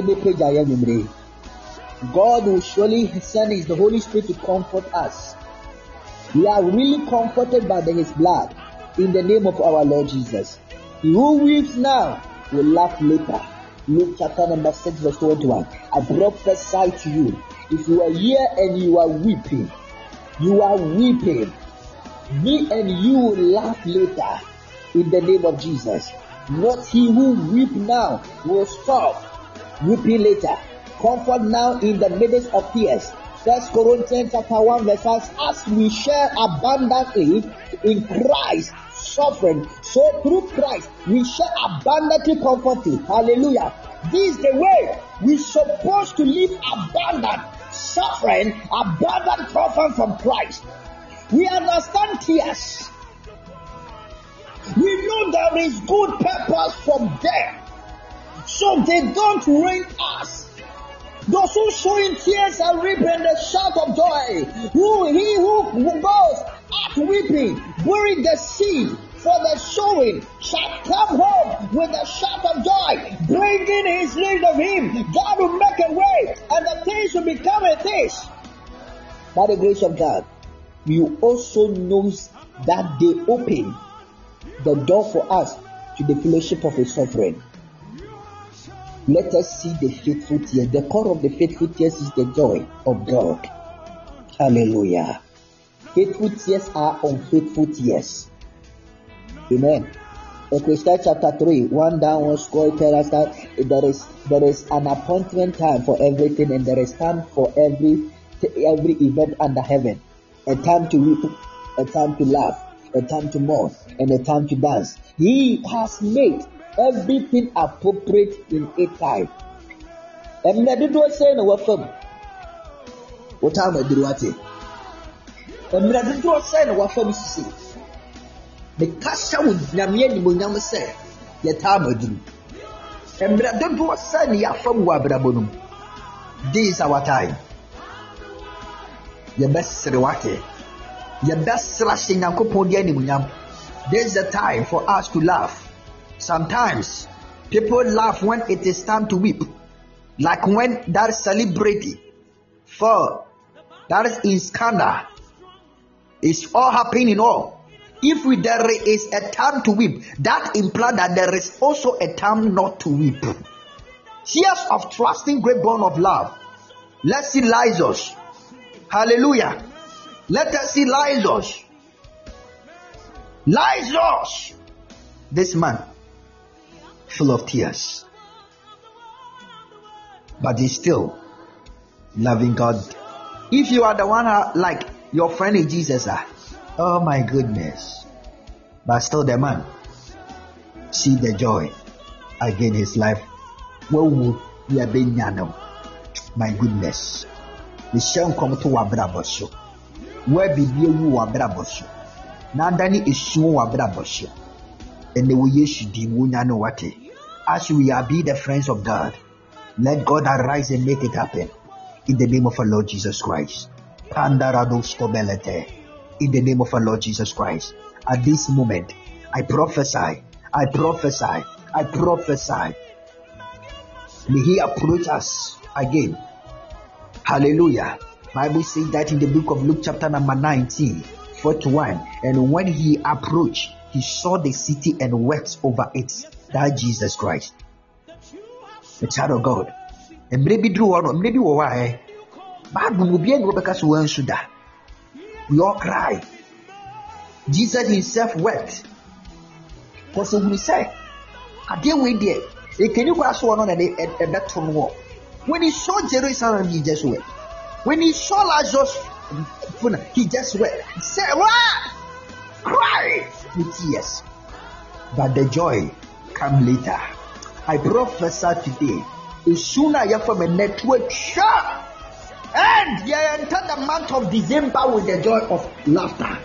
bɛpagya yɛn numere. God will surely send His the Holy Spirit to comfort us. We are really comforted by the, His blood in the name of our Lord Jesus. He who weeps now will laugh later. Luke chapter number 6, verse 21. I prophesy to you. If you are here and you are weeping, you are weeping, me and you will laugh later in the name of Jesus. Not he who weep now will stop weeping later. Comfort now in the midst of tears. First Corinthians chapter 1 verse 5 as we share abundantly in Christ suffering, so through Christ we share abundantly comfort too. Hallelujah. This is the way we're supposed to live abundant suffering, abundant comfort from Christ. We understand tears. We know there is good purpose from them. So they don't rain us. Those who sow in tears are reaping the shout of joy. Who he who goes out weeping, burying the seed for the sowing, shall come home with a shout of joy, bringing his lead of him. God will make a way, and the things will become a things. By the grace of God, you also knows that they open the door for us to the fellowship of His suffering. Let us see the faithful tears. The core of the faithful tears is the joy of God. Hallelujah. Faithful tears are unfaithful tears. Amen. Ecclesiastes chapter 3, 1 down, one score tell us that there is there is an appointment time for everything and there is time for every every event under heaven. A time to weep, a time to laugh, a time to mourn, and a time to dance. He has made everything appropriate in a time. Mmerɛ dodoɔ sɛn na wɔfa mu? Wɔtaa ma aduru ate. Mmerɛ dodoɔ sɛn na wɔfa mu sisi? Mekasa wɔ nyame animonyam sɛ yɛtaa ma aduru. Mmerɛ dodoɔ sɛn na yɛafa mu wɔ abrabɔ no mu? This is our time. yɛbɛsere wate yɛbɛsere ahyɛ nyankopɔn di animuonyam this is the time for us to laugh sometimes people laugh when it is time to weep. Like when that celebrity for that is in scandal it's all happening all if we, there is a time to weep that implies that there is also a time not to weep. Tears of trusting great bond of love. Let's see Lysos hallelujah. Let us see Lysos Lysos this man full of tears but he's still loving God. If you are the one uh, like your friend in Jesus, uh, oh my goodness, but still the man, see the joy again his life. Been? My goodness, shall come to Wabrabo so. Where be you Wabrabo so? Nandani is soon Wabrabo so. And the way you should do, what as we are be the friends of God. Let God arise and make it happen. In the name of our Lord Jesus Christ. In the name of our Lord Jesus Christ. At this moment, I prophesy, I prophesy, I prophesy. May He approach us again. Hallelujah. Bible says that in the book of Luke chapter number 19, 41. And when he approached, he saw the city and wept over it. That Jesus Christ. The child of God. Mmerɛ bi duru hɔ no mmerɛ bi wɔ hɔ a ɛ bible mu obiara ni wɔbɛka so wɔn we all cry. Jesus himself wept kɔsɛ huni sɛ adeɛ wei deɛ ekeni kɔ aso wɔ no na ɛde ɛbɛto no wɔ when he saw jerusalem he just wept. When he saw lazarus he just wept. He said, what? Cry! With tears. But the joy come later. I prophesy today. As soon you from a network sharp and you enter the month of December with the joy of laughter.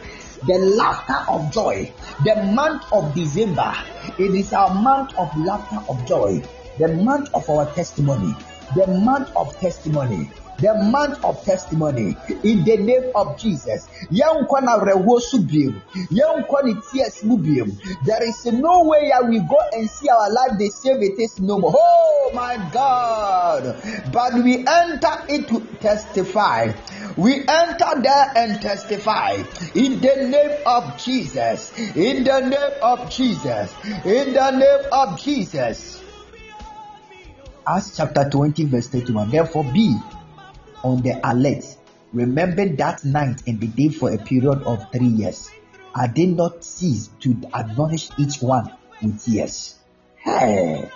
The laughter of joy. The month of December. It is our month of laughter of joy. The month of our testimony. The month of testimony the month of testimony in the name of Jesus. Yɛnkɔ na awerɛhoɔ so biem. Yɛnkɔ ne tears mu. There is no way that we go and see our life the same it is no more. Oh my God. But we enter into testify. We enter there and testify in the name of Jesus. In the name of Jesus. In the name of Jesus. Acts chapter 20, verse 31. Therefore, be on the alert. Remember that night and the day for a period of three years. I did not cease to admonish each one with tears. Hey,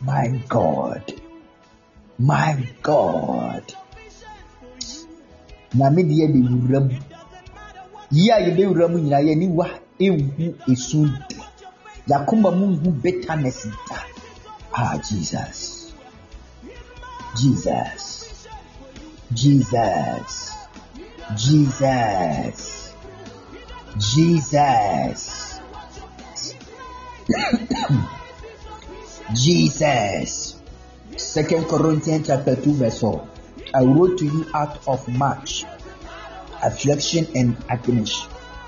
my God, my God. de wa esu ah jesus jesus Jesus. Jesus. Jesus. <coughs> Jesus. Second Corinthians chapter 2 verse 4. I wrote to you out of much affliction and agony,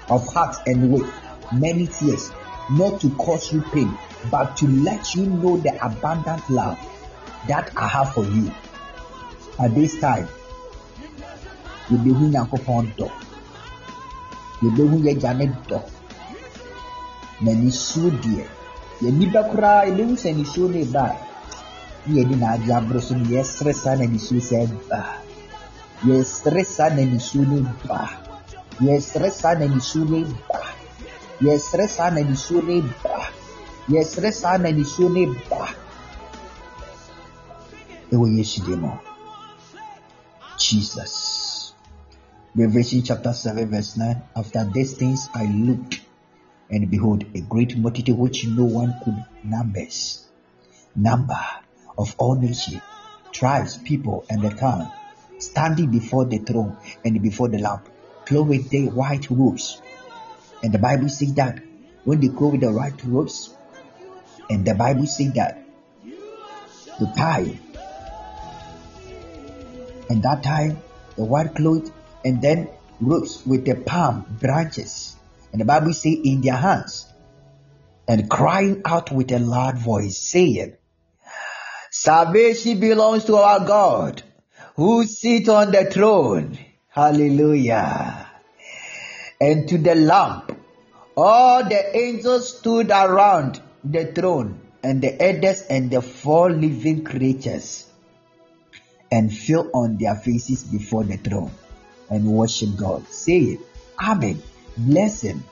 of heart and weight, many tears, not to cause you pain, but to let you know the abundant love that I have for you. At this time, yɛbɛhu nyankopɔn dɔ. Yɛbɛhu yɛgya ne dɔ. Na nisuo deɛ yɛni koraa yɛbɛhu sɛ nisuo no ba a ne yɛde n'adwe aboro so no yɛsere saa na nisuo sɛ ba. Yɛsere saa na nisuo no ba. Yɛsere saa na nisuo no ba. Yɛsere saa na nisuo no ba. Yɛsere saa na nisuo no ba. Ɛwɔ yesu de mu. Jesus Revelation chapter 7, verse 9. After these things I looked, and behold, a great multitude which no one could numbers, number of all nations, tribes, people, and the tongue, standing before the throne and before the lamp, clothed with their white robes. And the Bible says that when they clothed with the white robes, and the Bible says that the time, and that time, the white cloth and then ropes with the palm branches. And the Bible say in their hands and crying out with a loud voice saying, Salvation belongs to our God who sit on the throne. Hallelujah. And to the Lamb. All the angels stood around the throne and the elders and the four living creatures and fell on their faces before the throne and worship God, saying, Amen. Blessing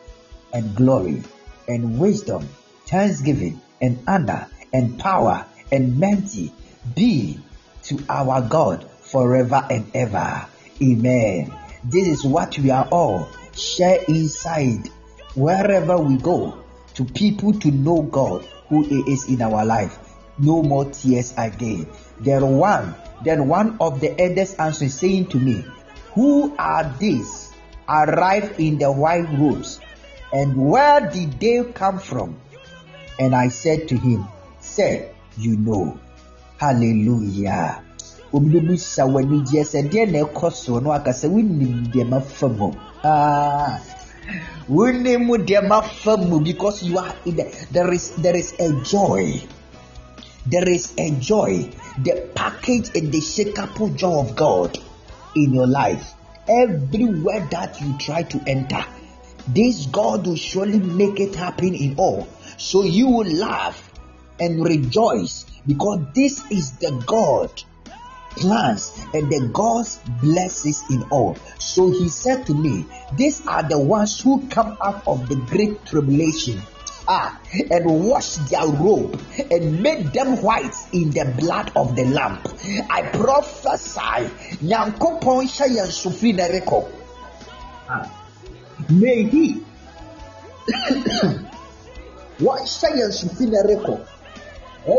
and glory and wisdom, thanksgiving and honor and power and mighty be to our God forever and ever. Amen. This is what we are all share inside wherever we go to people to know God who He is in our life. No more tears again. Then one, then one of the elders answered, saying to me, Who are these arrived in the white robes? And where did they come from? And I said to him, Sir, you know. Hallelujah. obi bi sa w'ani gye sɛ deɛ na ɛkɔ so no aka sɛ wonim deɛ mafa mu ah wonim deɛ mafa mu because you are there is there is a joy there is a joy the package and the shakable joy of god in your life everywhere that you try to enter this god will surely make it happen in all so you will laugh and rejoice because this is the god plans and the God's blessings in all. So he said to me, These are the ones who come out of the great tribulation. Ah, and wash their robe and make them white in the blood of the lamb. I prophesy, Nyankopon hyɛ yɛn sofiri na ɛrekɔ. Ah, May he <coughs> wɔhyɛ yɛn sofiri na ɛrekɔ.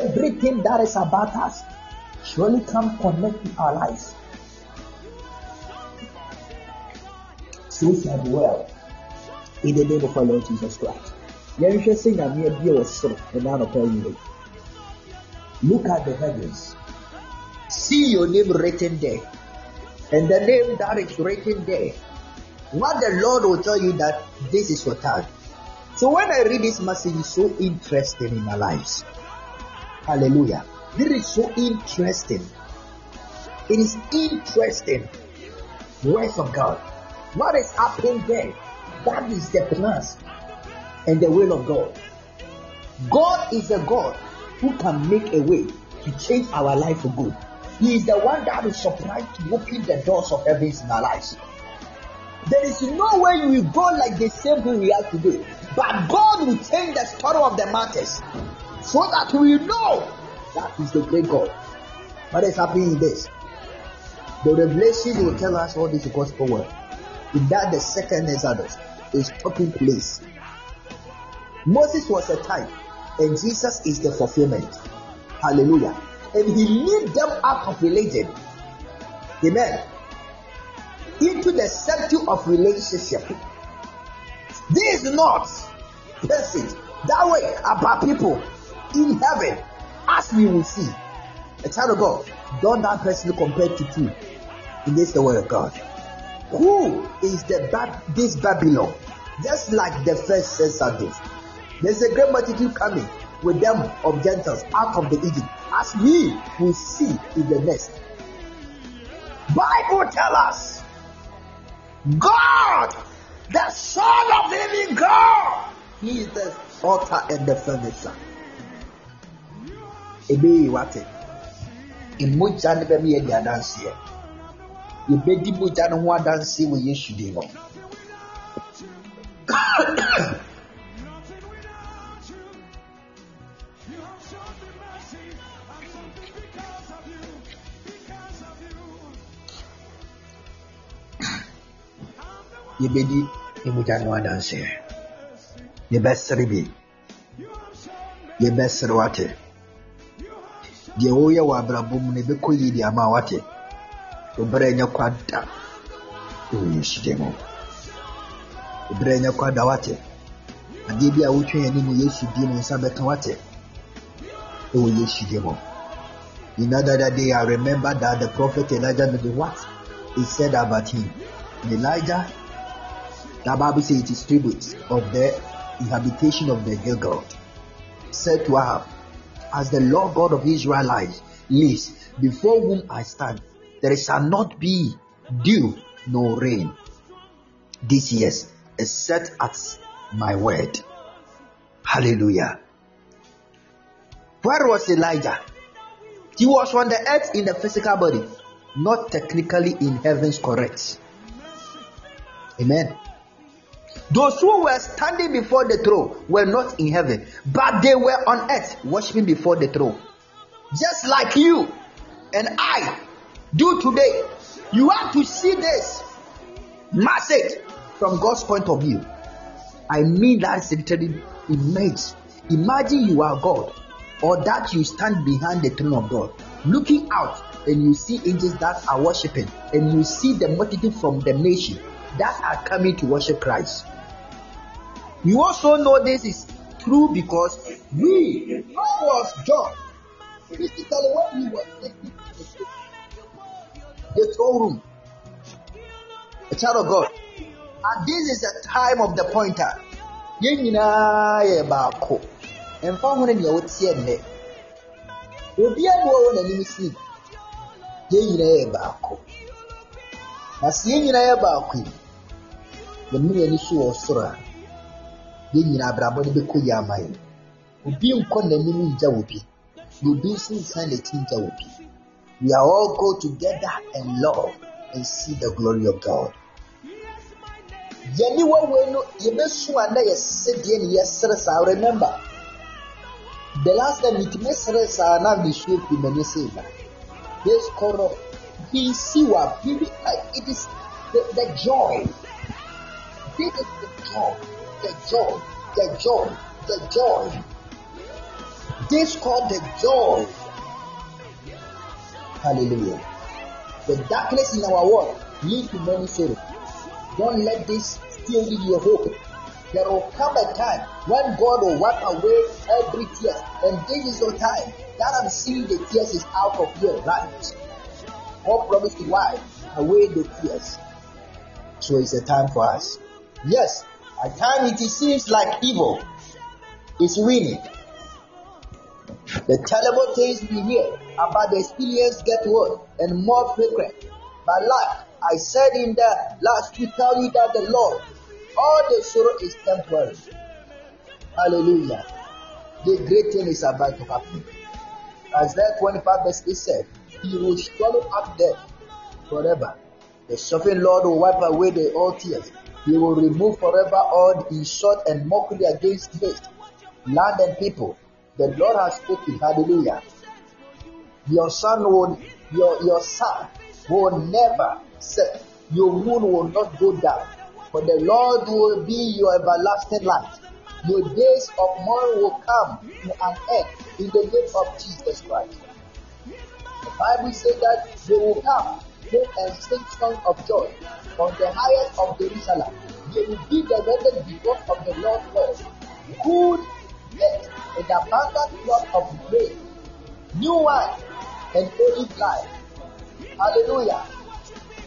Everything that is about us surely come connect to our lives. So shall well. In the name of our Lord Jesus Christ. Yɛnhwɛ sɛ nyame abie wɔ soro ɛna anɔpa yi Look at the heavens. See your name written there. And the name that is written there. What the Lord will tell you that this is your time. So when I read this message, it's so interesting in our lives. Hallelujah. This is so interesting. It is interesting. Words of God. What is happening there? That is the plans and the will of God. God is a God who can make a way to change our life for good. He is the one that is surprised to open the doors of heavens in our lives. There is no way will go like the same way we are today. But God will change the story of the matters so that we know that is the great God. What is happening in this? The revelation will tell us all this gospel word. In that the second Exodus is taking place. Moses was a type, and Jesus is the fulfillment. Hallelujah. And he led them out of religion. Amen. Into the center of relationship. This is not perfect. That way about people in heaven, as we will see. A child of God, don't that person compared to two in this the word of God. Who is the this Babylon? Just like the first Census There's a great multitude coming with them of Gentiles out of the Egypt, as we will see in the next. Bible tell us, God, the Son of the Living God, He is the author and the finisher. Ebe yi wate, mmogya no bɛma yɛdi adanseɛ. Yɛbɛdi mogya no ho adanseɛ wɔ Yesu din mu. <coughs> <coughs> <coughs> yɛbɛdi mogya no adanseɛ yɛbɛsere bi yɛbɛsere wate deɛ woyɛ wɔ abrabɔ mu no ɛbɛkɔ yie de ama wate wobrɛ nyɛ kwa da ɛwɔ yesu din mu wobrɛ nyɛ kwa da wate adeɛ bi a wotwe ani mu yesu din mu nsa bɛka wate ɛwɔ yesu din mu in another day i remember that the prophet elijah knew what he said about him. Elijah, the Bible says it is tributes of the habitation of the Gilgal, said to Ahab, As the Lord God of Israel lives, lives, before whom I stand, there shall not be dew nor rain this year, except at my word. Hallelujah. Where was Elijah? He was on the earth in the physical body, not technically in heavens, correct? Amen. Those who were standing before the throne were not in heaven, but they were on earth worshiping before the throne. Just like you and I do today. You have to see this message from God's point of view. I mean that literally image. Imagine you are God, or that you stand behind the throne of God, looking out, and you see angels that are worshiping, and you see the multitude from the nation that are coming to worship Christ. You also know this is true because we, how was John? Physically, when he was taking the throne room, a child of God, and this is the time of the pointer. Yɛn nyinaa yɛ baako. Mfa ho ne nea wotie nnɛ. Obiara na ɔwɔ n'anim si. Yɛn nyinaa yɛ baako. Na sɛ yɛn nyinaa yɛ baako yi, yɛn mmerɛ ani so wɔ soro a, yɛn nyinaa abrabɔ no bɛkɔ yie ama yɛn. Obi nkɔ n'anim ngya wɔ. Na obi nso nsan n'akyi ngya wɔ. We are all go together and love and see the glory of God. Yɛne wɔwɔ no yɛbɛsu a na yɛsɛ deɛ ne yɛsere saa. Remember, the last time mitumi sere saa na nisuo fi m'ani sɛ na. This bi si wa bi bi like it is the, the joy. This is the joy, the joy, the joy, the joy. This called the joy. Hallelujah. The darkness in our world leads to many sorrow. Don't let this steal your hope. There will come a time when God will wipe away every tear, and this is the time that I'm seeing the tears is out of your life. God promised to wipe away the tears. So it's a time for us. Yes, at times it seems like evil is winning. The terrible things we hear about the experience get worse and more frequent. But like I said in the last to tell you that the Lord, all the sorrow is temporary. Hallelujah. The great thing is about to happen. Isaiah 25 verse 8 said, He will swallow up death forever. The sovereign Lord will wipe away the all tears. He will remove forever all insult and mockery against faith, land and people. The Lord has spoken. Hallelujah. Your son will, your, your son will never set. Your moon will not go down. For the Lord will be your everlasting light. Your days of mourning will come to an end in the name of Jesus Christ. The Bible says that they will come and sing songs of joy on the highest of Jerusalem. They will be the wedded because of the Lord God. Good yet and abundant flood of grain, new wine and olive life. Hallelujah.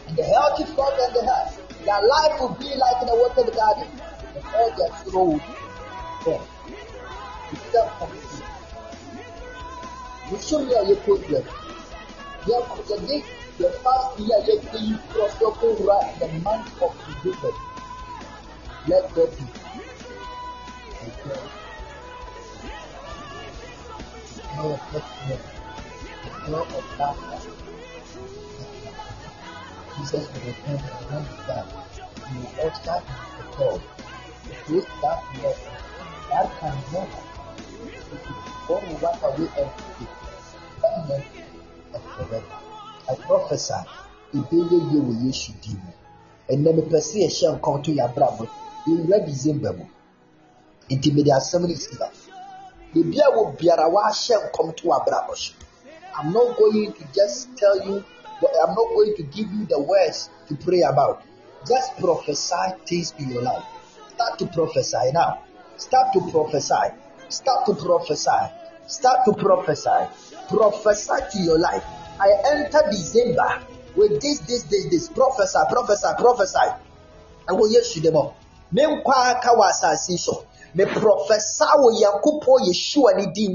And the healthy flock and the health. Their life will be like in a watered garden. And all their sorrow will be. Except you. You show me a problem. Therefore, the day the first year yet you your right the month of December. Let God be. No affliction, no of laughter. Jesus will return and when he died, he will usher in the call. This that love, that can never. God will wipe away everything, permanently and forever. Prophesy, ìbéèrè yie wɔ Yesu din mu. Ɛnna mepɛ sɛ to yɛ abrabɔ. Yɛwura December mu. Nti mede asɛm no si. Ebi a wɔ biara wahyɛ nkɔm to abrabɔ so. I'm not going to just tell you, I'm not going to give you the words to pray about. Just prophesy things in your life. Start to prophesy now. Start to prophesy. Start to prophesy. Start to prophesy. Prophesy to your life. I enter December with this, this, this, this. Prophesy, prophesy, prophesy. ɛwɔ yesu de mu me nkwa aka wɔ asase so me prophesy wɔ yankopɔn yeshua ne din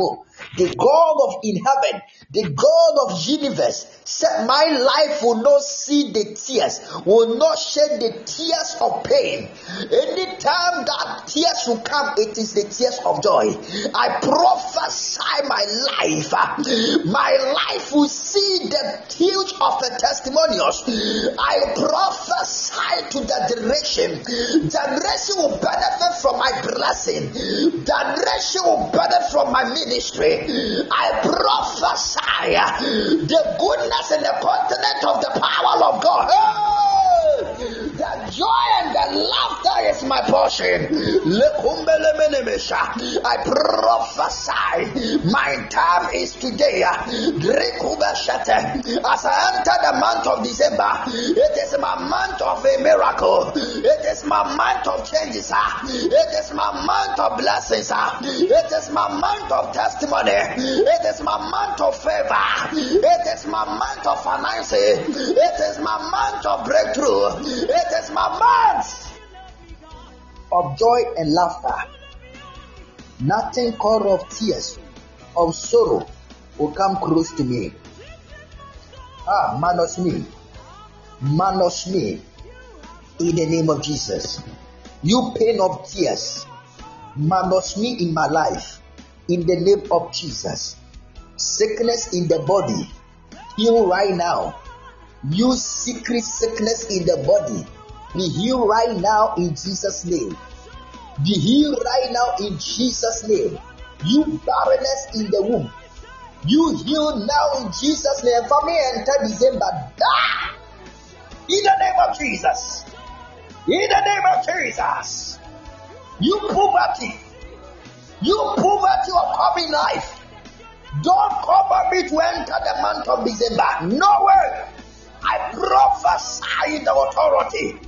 the god of in heaven the god of universe said my life will not see the tears will not shed the tears of pain. Anytime that tears will come it is the tears of joy. I prophesy my life. My life will see the huge of the testimonials. I prophesy to the generation. The generation will benefit from my blessing generation will benefit from my ministry i prophesy the goodness and the continent of the power of god Hey! Joy and the laughter is my portion. I prophesy. My time is today. As i enter the month of december it is my month of a miracle. It is my month of changes. It is my month of blessings. It is my month of testimony. It is my month of favor. It is my month of financing. It is my month of breakthrough. It is my month of joy and laughter. Nothing called of tears of sorrow will come close to me. Ah minus me. Minus me in the name of jesus. You pain of tears minus me in my life in the name of jesus. Sickness in the body. Heal right now. You secret sickness in the body be healed right now in jesus name. Be healed right now in jesus name. You barrenness in the womb. You heal now in jesus name. For me enter december die. In the name of jesus. In the name of jesus. You poverty you poverty of coming life. Don't cover me to enter the month of December. No way. I prophesy the authority.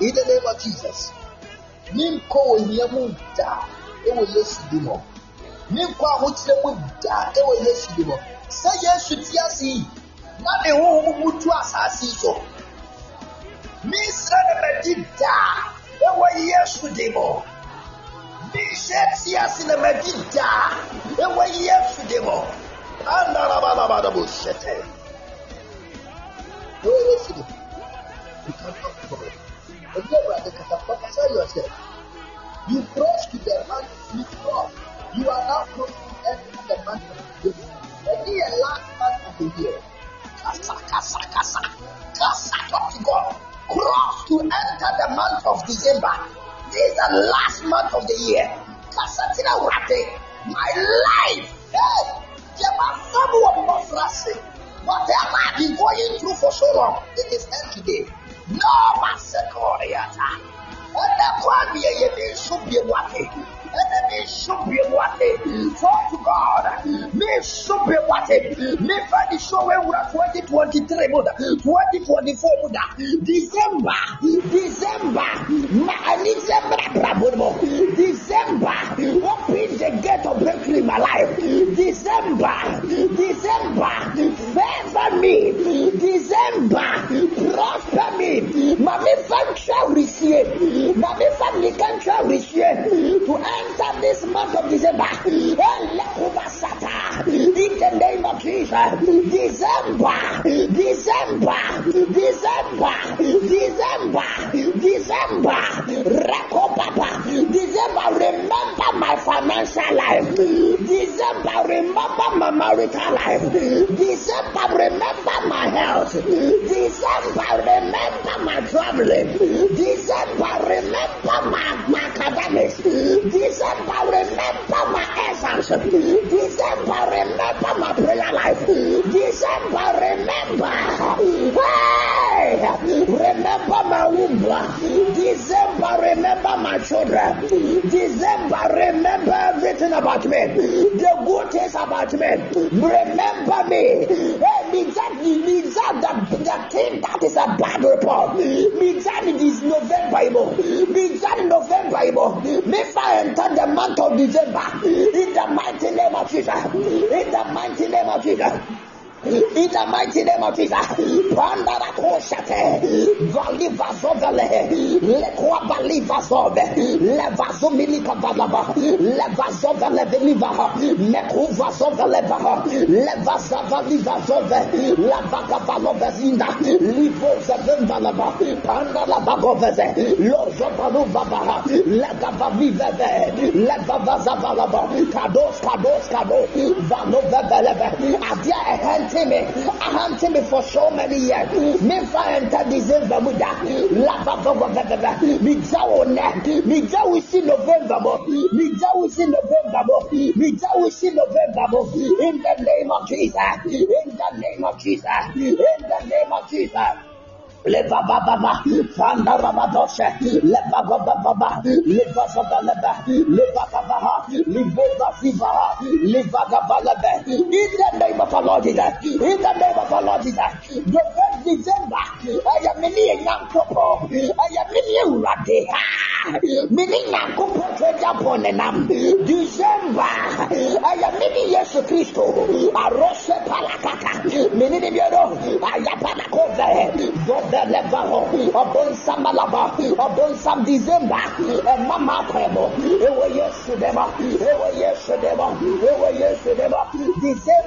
In the name of Jesus. Nimko yemu da. Ewo Yesu di mo. Nimko ahokyere mu da. Ewo Yesu di mo. Sɛ Yesu ti ase yi, na ne honhom mu tu asase yi so. Misra ne mɛdi da. Ewo Yesu di mo. Bishop Siasi na Medida, ewe Yesu demo. Andarabalabalabusete. Ewe Yesu demo. You can talk to God. And you are the prophesy yourself. You cross to the man, you cross. You are now close to enter the man And the last month of the year. Kasa, kasa, kasa. Kasa, talk to God. Cross to enter the month of December. This is the last month of the year. Kasatina Wate, my life. Hey, Jemafamu of Mofrasi. Whatever I've been going through for so long, it is end today. No Masakoriata. And the one be a year should be wate. Enemy should be wate. Talk to God. Me should be wate. Me find the show where we are 2023 Muda. 2024 Muda. December. December. Ma December Brabomo. December. Open the gate of breakthrough in my life. December. December. Favor me. December. Prosper me. Mami function receive. Mami family can receive. To enter this month of December. In the name of Jesus. December. December. December. December. December. Rekopapa. December. Remember my financial life. December. Remember my marital life. December. Remember my health. December. Remember my traveling. December, remember everything about me. The good things about me. Remember me. Hey, me that, me that, the, the thing that is a bad report. Me that it is November. Me that November. Me fire enter the month of December. In the mighty name of Jesus. In the mighty name of Jesus. In the mighty name of Jesus, Pandara Koshate, Valiva Zovele, Lekwa Zomilika Badaba, Leva Milika Valava, Levazova Leveliva, Mekuva Zova Leva, Levazava Liva Zove, Lavaga Valovezinda, Livo Zevenvalava, Pandala Bagoveze, Lozo Baluvava, Legava Viveve, Levava Zavalava, Kados, Kados, Kados, Valoveve, Adia Ehen ahante me for so many years me fa enter december mu da la ba ba ba ba ba mi ja wo ne mi ja wo si november mo mi ja wo si november mo mi ja november in the name of jesus in the name of jesus in the name of jesus Leva baba fanda rabadoshe leva baba baba leva baba leva leva baba leva siva leva baba leva in the name of our Lord Jesus in the name of our Lord Jesus the first December I am many Yesu Christo arose palakata many biodo ayapana kove Belevaro, upon some Malava, upon some December, and Mama Pebo, it was yesterday, it was yesterday, it was yesterday, December,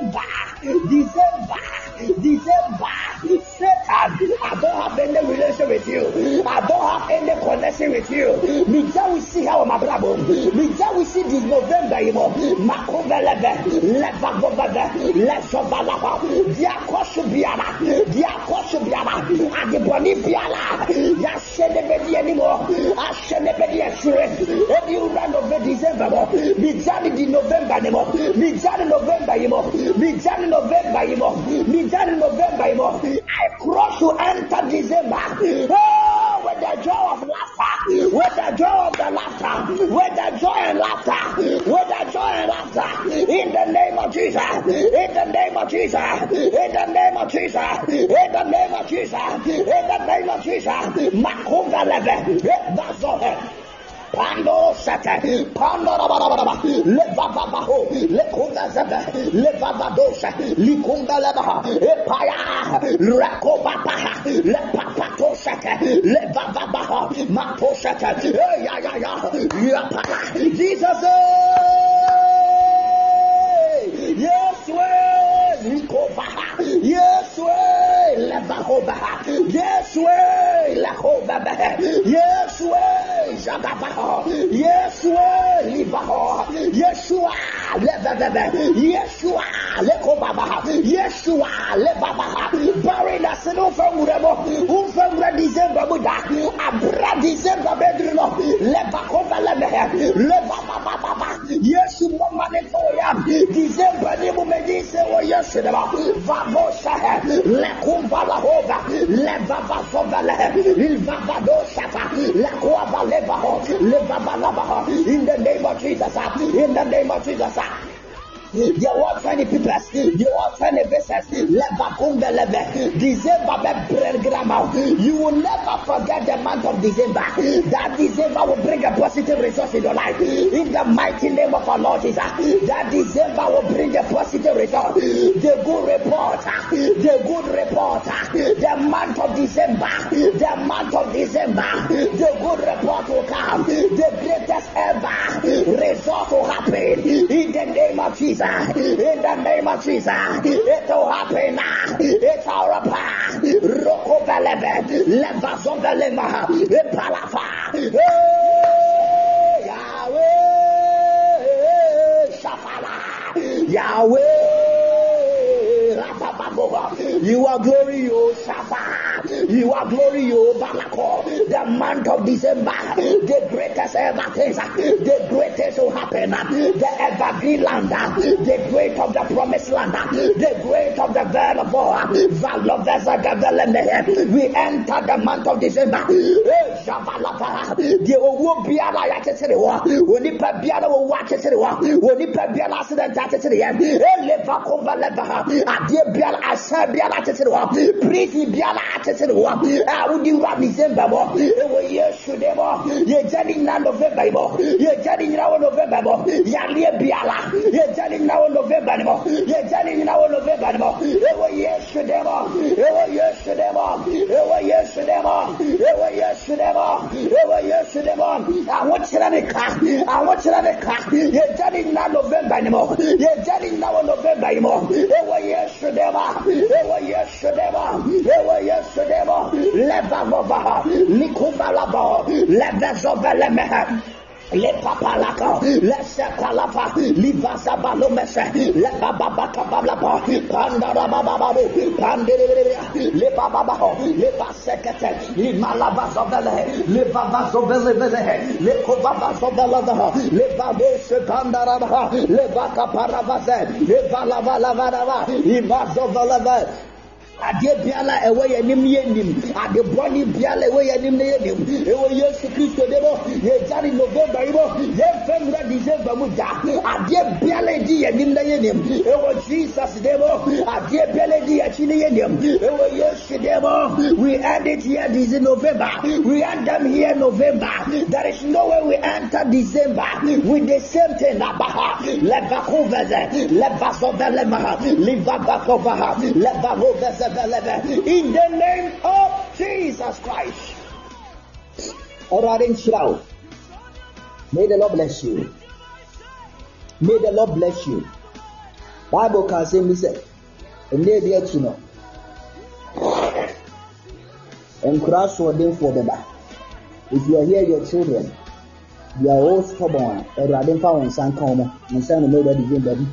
December will bring a positive result in your life. In the mighty name of our Lord Jesus. That December will bring. The good report. The good report. The month of December. The month of December. The good report will come. The greatest ever result will happen. In the name of Jesus. In the name of Jesus, it will happen. It's our power. Roko velebe, levazo velema, epalafa. Yahweh, Shafala, Yahweh. You are glory, O Shafa. You are glory, you Balako. The month of December, the greatest ever things, the greatest will happen. The evergreen land, the great of the promised land, the great of the venerable. We enter the month of December. The owo biara ya kyekyere wɔ. Onipa biara wɔ wɔ akyekyere wɔ. Onipa biara accident akyekyere yɛ. Eleva kova leva ha. Adeɛ biara ahyɛn biara akyekyere wɔ. Prison biara wɔ. A wodi wura December mɔ. Ewo Yesu de mɔ. Yɛgya ne nyinaa November yi mɔ. Yɛgya ne nyinaa wɔ November mɔ. Yareɛ biara. Yɛgya ne nyinaa wɔ November ni mɔ. Yɛgya ne nyinaa wɔ November ni mɔ. Ewo Yesu de mɔ. Ewo Yesu de mɔ. Ewo Yesu de mɔ. Ewo Yesu de mɔ. Ewo Yesu de mɔ. Ahokyerɛ ne ka. Ahokyerɛ ne ka. Yɛgya ne nyinaa November ni mɔ. Yɛgya ne nyinaa wɔ November yi mɔ. Ewo Yesu de mɔ. Ewo Yesu de mɔ. Ewo Yesu de mɔ. Leva vova. Likubalaba. Leva zoveleme. Le papalaka, le sekalapa, livasa balomese, le bababaka balapa, pandara bababu, pandere, le bababaho, le basekete, le malabazovele, le babazovele, le kobabazovele, le babose pandara, le baka paravase, le valavala, ibazovele, adeɛ biara ɛwɔ yɛn anim yɛ nim. Ade bɔne ɛwɔ yɛn anim yɛ nim. Ɛwɔ yesu kristo de mo yɛgya ne november yi mo yɛmfa nwura december mu da adeɛ biara edi yɛn anim yɛ nim. Ɛwɔ jesus de mo adeɛ biara edi yɛn akyi yɛ nim. Ɛwɔ yesu de mo we end it here this november. We end them here november. There is no way we enter december with the same thing. Abaha levakoveze levasovelevaha livavakovaha levahoveze in the name of Jesus Christ. Alright, Shirao. May the Lord bless you. May the Lord bless you. Bible can say me say, and they be you know. And cross for them for the back. If you are here, your children, they are all stubborn. Ẹ̀rọ̀adé nfa wọn nsa nka wọn, nsa na mẹ́rẹ̀ di gbẹ̀mbẹ̀ bi.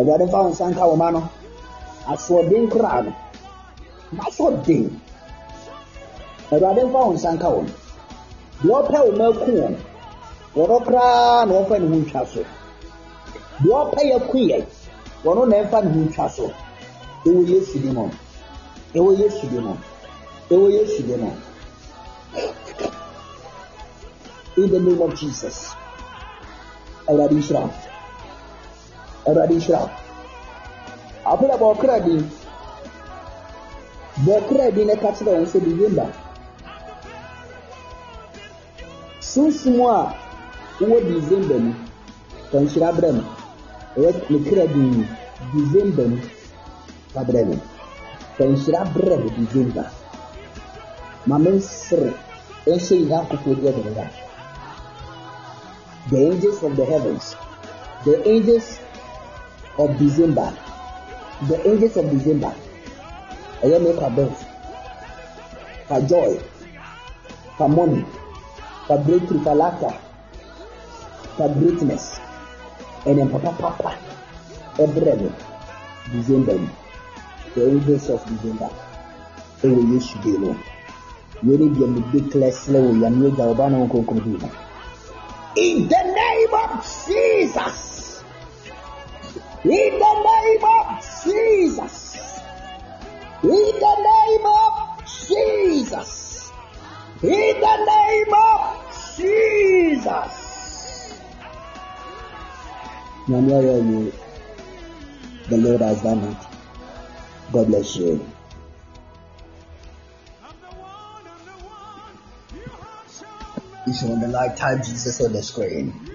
Ẹ̀rọ̀adé nfa wọn nsa nka wọn ma no asoɔden koraa no n'asoɔden awurade mfa wɔn nsa nka wɔn deɛ ɔpɛ wɔn aku wɔn wɔn koraa na wɔmfa ne ho ntwa so. Deɛ ɔpɛ yɛ ku yɛ wɔn na ɛmfa ne ho ntwa so. Ɛwɔ yesu di mu ɛwɔ yesu di mu ɛwɔ yesu di mu in the name of jesus. Awurade nhyira awurade nhyira abúlé bọ̀ ọ̀kúrẹ́ di bọ̀ ọ̀kúrẹ́ di ní kátìrẹ̀ wọn sọ december sunsun a wọ́n december mu kànhyira abúlé mu ẹ̀yẹ nìkúrẹ́ di mu december mu abúlé mu kànhyira abúlé mu december maame nsere ẹ̀hyẹ́ yìí akókò di ẹ̀dẹ̀ rẹ̀ the angels of the heavens. The angels of december the angels of December. ɛyɛ make a birth for joy for money for breakthrough for laughter for greatness ɛnɛ papa papa ɛbrɛ no December the angels of December ɛwɔ Yesu de no yɛrɛ deɛ mo declare sɛ wɔ yamu agya ɔba na wɔn kɔnkɔn bi mu in the name of Jesus in the name of Jesus. In the name of Jesus. In the name of Jesus. The Lord has done it. God bless you. You're on the light, type Jesus on the screen.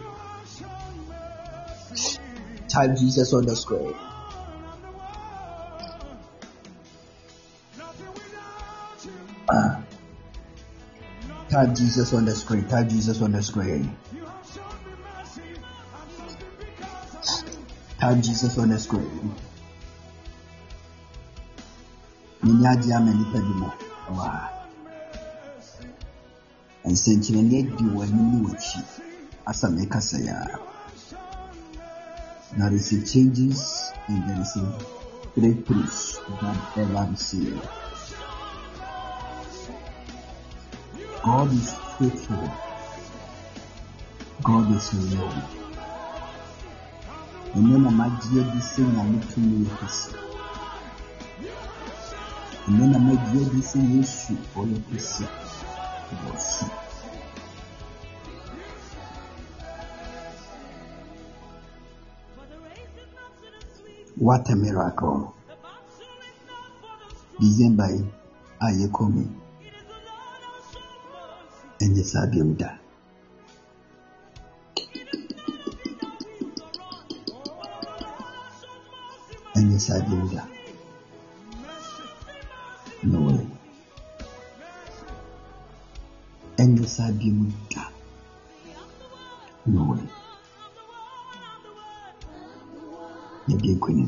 Type Jesus on the screen. Ah. Type Jesus on the screen. Type Jesus on the screen. Type Jesus on the screen. Nini agye ama nipa bi mu waa nsɛnkyerɛnneɛ di wɔn anim ne wɔakyi asa mɛkasa yi a there is a changes and there is a breakthroughs that ever receive God is faithful. God is real. ɛno na magye adi sɛ nyame tumi yɛ kɛse ɛno na magye adi sɛ yesu ɔyɛ kɛse wɔ so what a miracle. December yi a yɛkɔ mu yi, ɛnyɛ saa biom da ɛnyɛ saa biom da no way ɛnyɛ saa biom da no way yɛde nkonim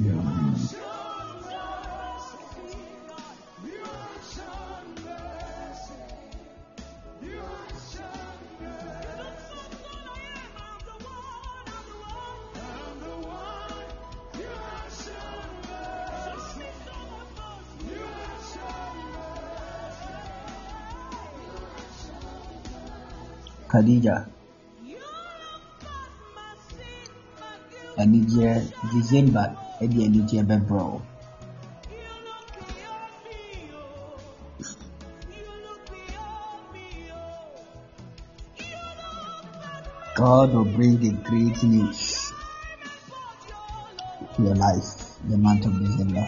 Khadija. Anigyeɛ December ɛde anigyeɛ bɛbrɛ wo God will bring a great news to your life the month of December.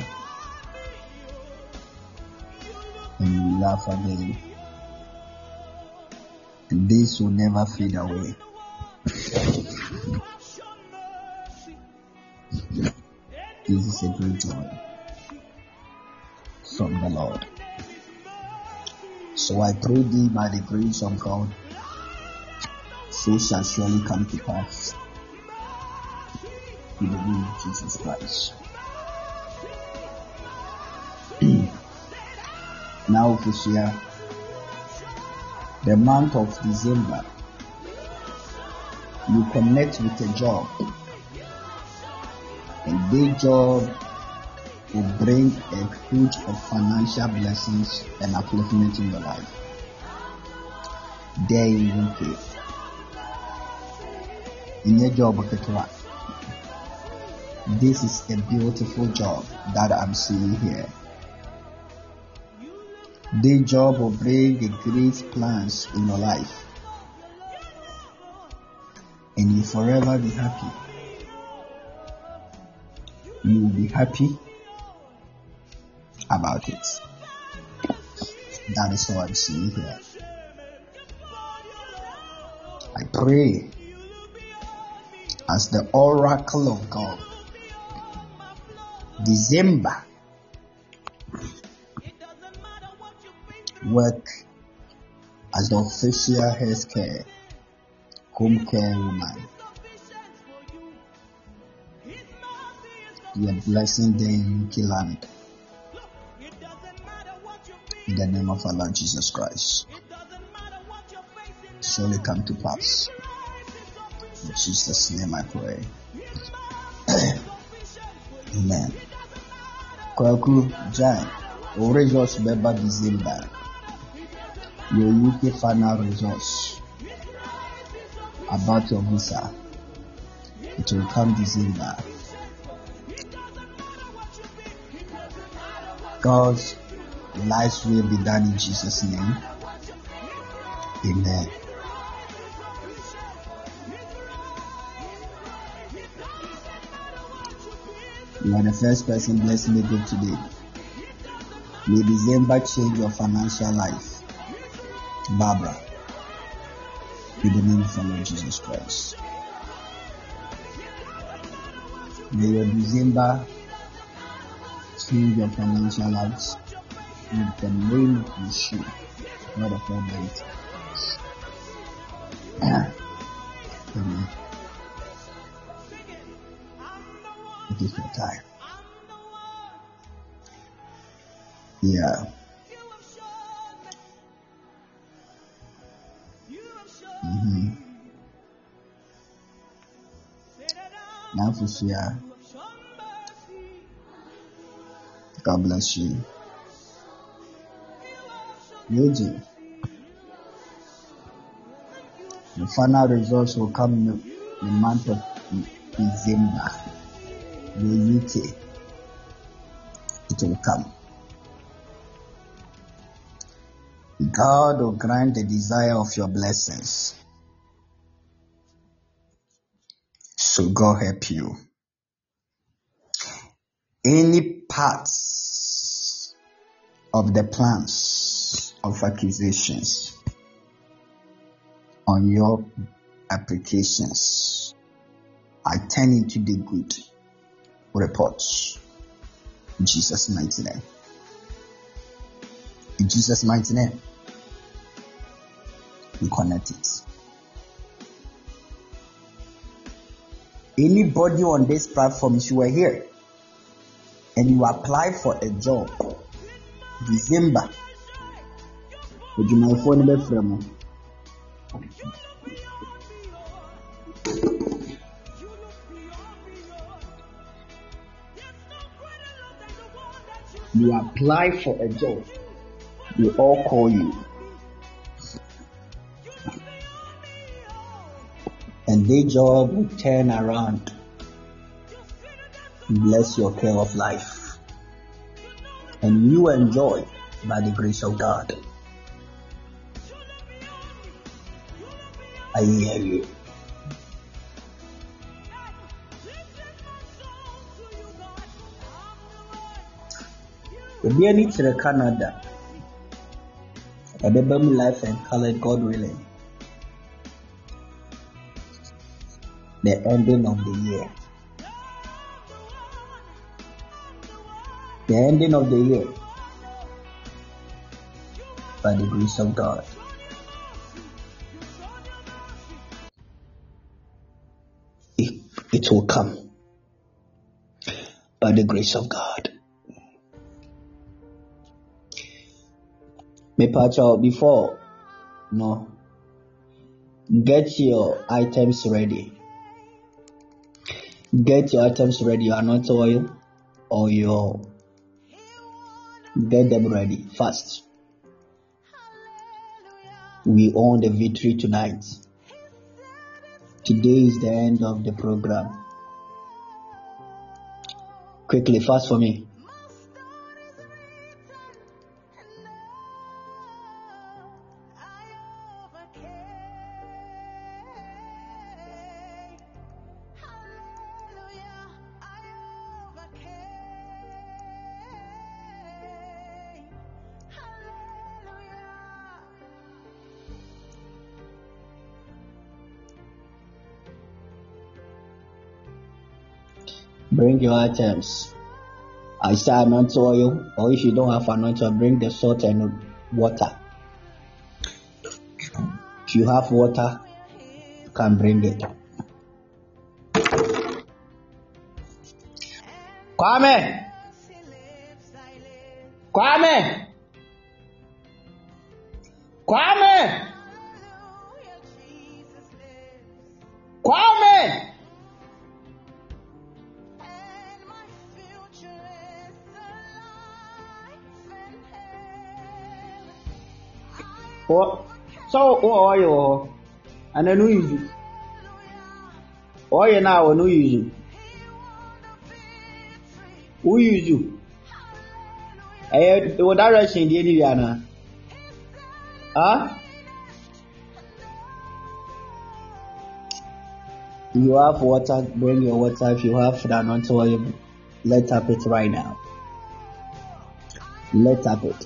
And you laugh again this will never fade away. This is a great joy from the Lord. So I pray thee by the grace of God so shall surely come to pass. In the name of Jesus Christ. <clears throat> now, Officia, the month of December, you connect with a job, and this job will bring a huge of financial blessings and upliftment in your life. There in UK. nyɛ job ketewa this is a beautiful job that i'm seeing here this job will bring the great plans in your life. And you forever be happy. You will be happy about it. That is what i'm seeing here. I pray as the oracle of God. December work as the official healthcare home care woman. A blessing in UK land. In the name of our Lord Jesus Christ. Surely come to pass. In Jesus' name I pray. <coughs> Amen. Kwaku Jan, o results bɛba December. Your UK final results about your visa. It will come December. God's life will be done in Jesus' name. Amen. You are the first person blessing me good today. May December change your financial life. Barbara. In the name of the Lord Jesus Christ. May your December change your financial lives. In the name of Yeshua, God of Almighty. Amen. It is your time. Yeah. For sure. God bless you. Eugene. The final results will come in the month of December. The UK. It will come. God will grant the desire of your blessings. So God help you. Any parts of the plans of accusations on your applications, I turn into the good reports. In Jesus' mighty name. In Jesus' mighty name. We connect it. Anybody on this platform, if you were here and you apply for a job, December, adwumayɛfoɔ no bɛfrɛ mo you apply for a job they all call you their job will turn around bless your care of life. And you enjoy by the grace of god. I hear you. Obi ani kyerɛ canada. Ɛbɛba mu life and colored god willing the ending of the year. The ending of the year. By the grace of god. It, it will come. By the grace of god. Mepacho, before no, get your items ready. Get your items ready. Your anointing oil or your get them ready fast. We own the victory tonight. Today is the end of the program. Quickly, fast for me. Items. I say anointing oil, or if you don't have anointing bring the salt and water. If you have water, you can bring it. Kwame! Kwame! Kwame! Kwame! What? So, wɔ hɔ? Ana no use. Oil na wɔ no use. Wo use. Ɛyɛ wɔ direction deɛ ni bi ana? Huh? You have water, bring your water. If you have the anointing oil, let tap it right now. Let tap it.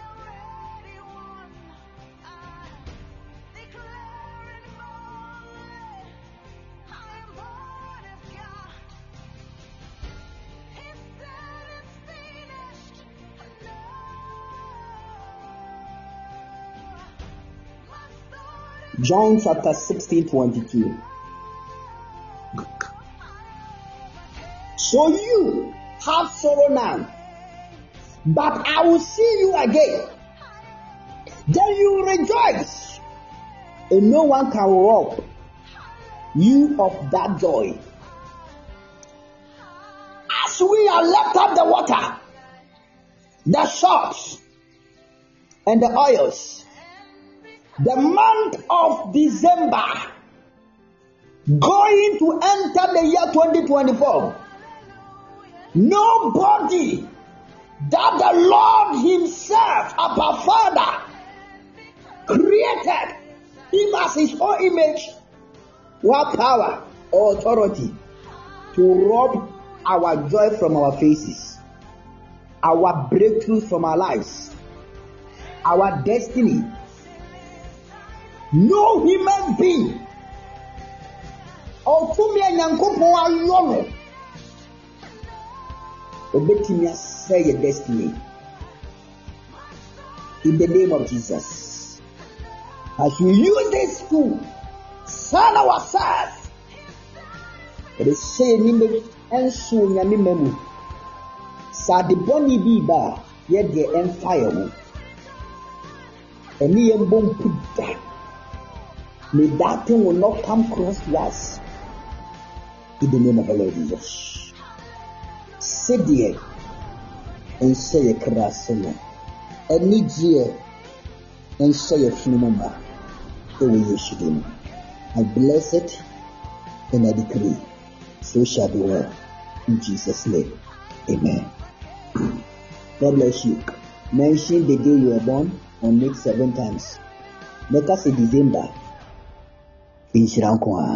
John chapter 16 22. So you have sorrow now, but I will see you again. Then you rejoice, and no one can rob you of that joy. As we are left up the water, the shops, and the oils, the month of December, going to enter the year 2024, nobody that the Lord Himself, our Father, created Him as His own image, what power or authority to rob our joy from our faces, our breakthroughs from our lives, our destiny. No human being. Ɔtumi a nyankopɔn ayɔ no obetumi asɛ yɛ destiny. In the name of jesus. As we use this tool sign ourselves. Yɛde hyɛ yɛ nima nso nyame ma mu. Sɛ ade bɔne bi ba a yɛdeɛ ɛmfa yɛ ho. Ɛne yɛn bɔ mpu da may that thing will not come close to us in the name of the Lord Jesus. Sɛdeɛ nhyɛ yɛ kra ase no, anigyeɛ nhyɛ yɛ funum ma ɛwɔ Yesu dim. I bless it and I decree, so shall be well. In Jesus' name, Amen. God bless you. Mention the day you were born on it seven times. Mɛka sɛ December, nhyira nko a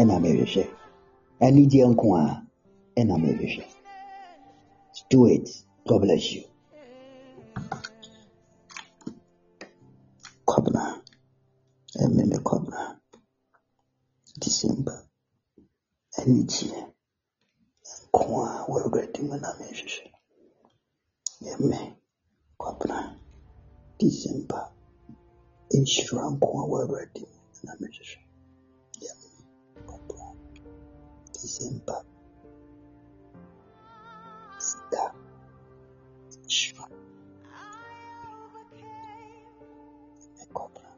ɛna mɛhwehwɛ. Anigyeɛ nko a ɛna. Do it. God bless you. Kwabena. Ɛmɛ me kwabena. December. Anigyeɛ nko a wɔ Awurade mu na mɛhwehwɛ. Ɛmɛ kwabena. December. Nhyira nko a wɔ Awurade mu na mɛhwehwɛ. December. Sika. Nhyira. Ɛmɛ kwabena.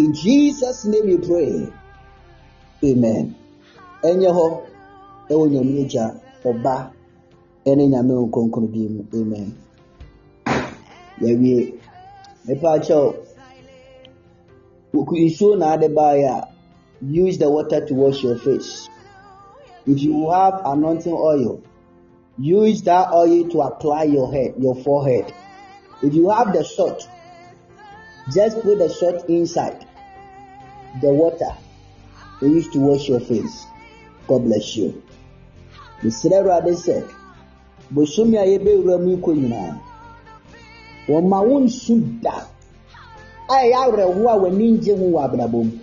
In Jesus' name we pray. Amen. Ɛnyɛ hɔ ɛwɔ nyame agya ɔba ɛne nyame nkonkron bi mu. Amen. Yɛwie. Mepa akyɛw. Nsuo na ade baeɛ a use the water to wash your face. If you have anointing oil, use that oil to apply your head, your forehead. If you have the salt, just put the salt inside the water you use to wash your face. God bless you. Mesrɛ Awurade sɛ, bosomi a yɛbɛwura mu yi kɔ nyinaa, wɔma wo nsu da a ɛyɛ awerɛho a w'ani ngye ho wɔ abrabɔ mu.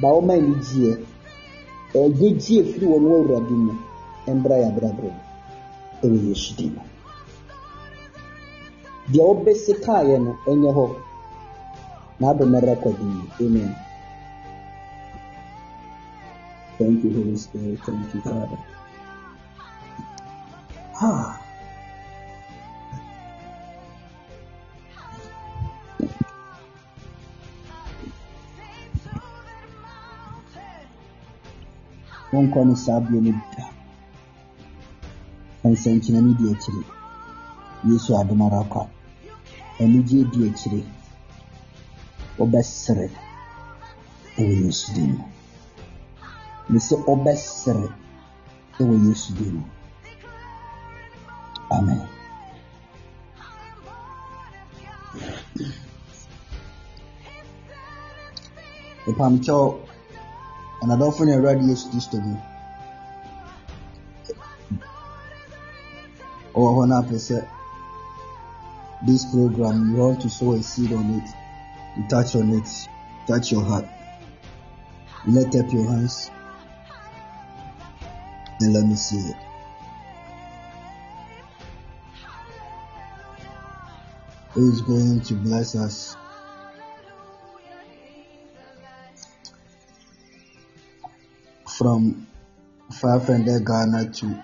Ba wɔma anigyeɛ, ɛgyegye efiri wɔn wɔ Awurade mu, ɛmbra yɛ abrabɔ mu. Ɛwɔ Yesu din mu. Deɛ wobɛsi kaeɛ no, ɛnyɛ hɔ. N'adom no rekɔdo yi. Amen. Thank you, Holy Spirit. Thank you, Father. Ah. Wɔnkɔ no saa bio no da. Nsɛnkyerɛnne di akyire. Yesu adom ara kwa. anigye di akyire wobɛsere ɛwɔ yesu din mu me sɛ wobɛsere ɛwɔ yesu din mu amen. Mepamkyɛw anadɔfo ne awurade yesu kristo mu ɔwɔ hɔ no apɛ sɛ this program you want to sow a seed on it. You touch on it. Touch your heart. Lift up your hands and let me see it who is going to bless us from 500 Ghana to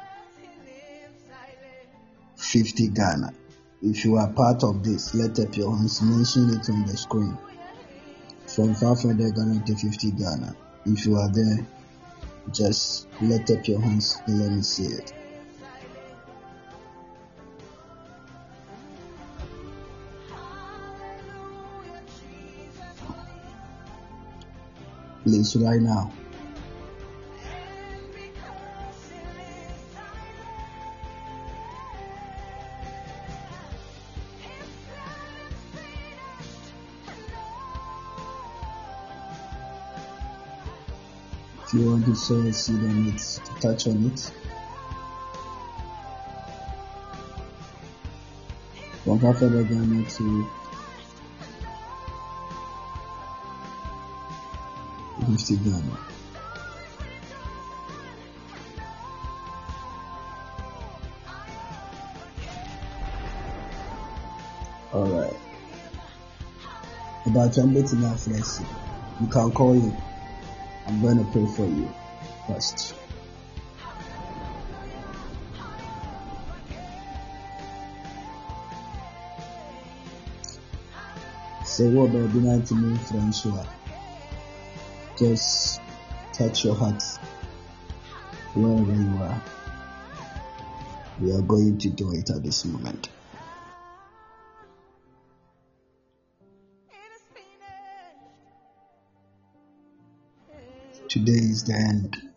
50 Ghana. If you are part of this, let up your hands, mention it on the screen. From 500 Ghana to 50 Ghana. If you are there, just let up your hands and let me see it. Please, right now. To sow a seed on it, to touch on it. From 500 Ghana to 50 Ghana. Alright. About your meeting after You can call you. I'm going to pray for you first. Say what about the 90 minute Francois? Just touch your heart wherever you are. We are going to do it at this moment. Today is the end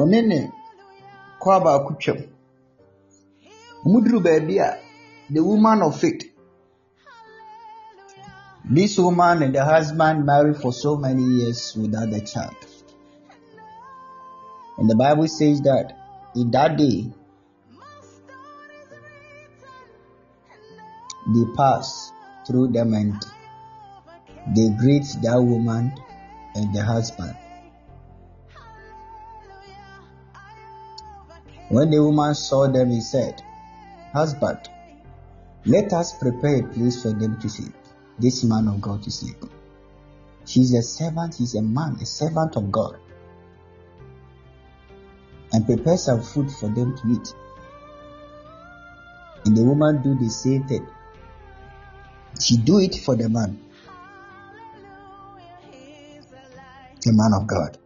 Ɔne ne kɔa baako twam. Muduru baabi a the woman of faith. This woman and the husband married for so many years without a child. And the Bible says that in that day they pass through them and they greet that woman and the husband. When the woman saw them, he said, Husband, let us prepare a place for them to sleep, this man of God to sleep. She's a servant, he's a man, a servant of God. And prepare some food for them to eat. And the woman do the same thing. She do it for the man. The man of God.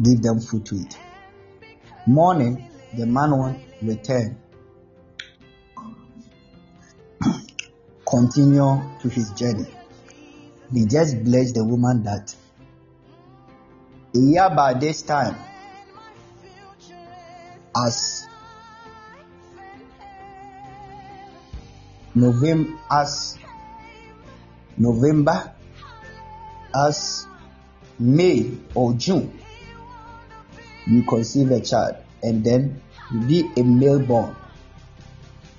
Give them food to eat. Morning, the man will return. <clears throat> Continue to his journey. He just blessed the woman that a year by this time, as November, as November, as May or June, you conceive a child and then you be a male born.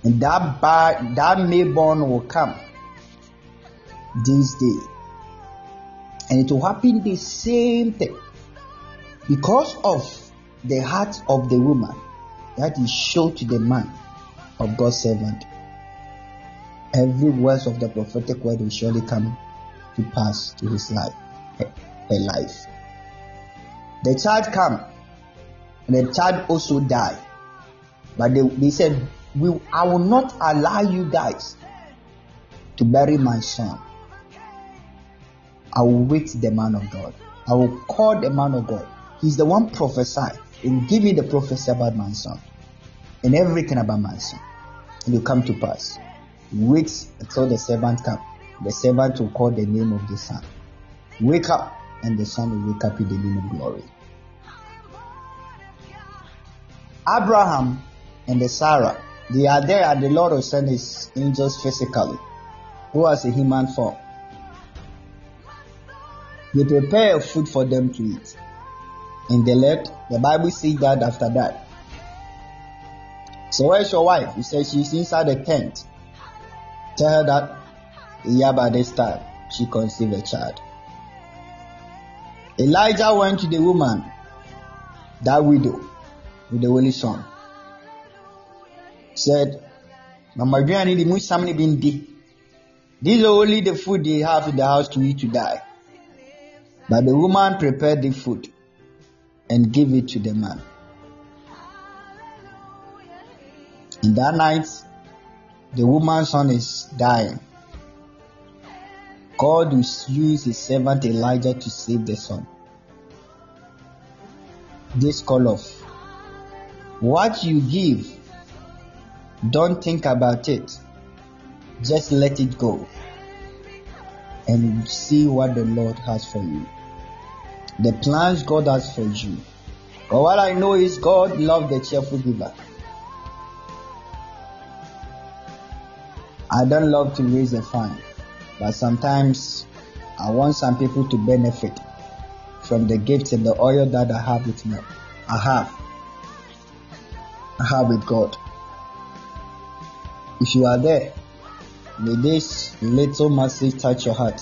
And that that male born will come this day. And it will happen the same thing. Because of the heart of the woman that is shown to the man, of God's servant, every word of the prophetic word will surely come to pass to his life, her life. The child come, and the child also die. But they, they said, we, I will not allow you guys to bury my son. I will wait the man of God. I will call the man of God. He's the one prophesied and give me the prophecy about my son and everything about my son. It will come to pass. Wait until the servant come. The servant will call the name of the son. Wake up, and the son will wake up in the name of glory. Abraham and the Sarah, they are there, and the Lord will send his angels physically, who has a human form. They prepare food for them to eat. And they left. The Bible says that after that. So where's your wife? He says she's inside the tent. Tell her that a year by this time she conceived a child. Elijah went to the woman, that widow, with the only son. Said, Mama Adriani, the Musam been di. These are only the food they have in the house to eat to die. But the woman prepared the food and gave it to the man. In that night, the woman's son is dying. God will use his servant Elijah to save the son. This call of what you give, don't think about it. Just let it go and see what the Lord has for you. The plans God has for you. But what I know is God loves the cheerful giver. I don't love to raise a fine, but sometimes I want some people to benefit from the gifts and the oil that I have with me. I have. Have with God. If you are there, may this little message touch your heart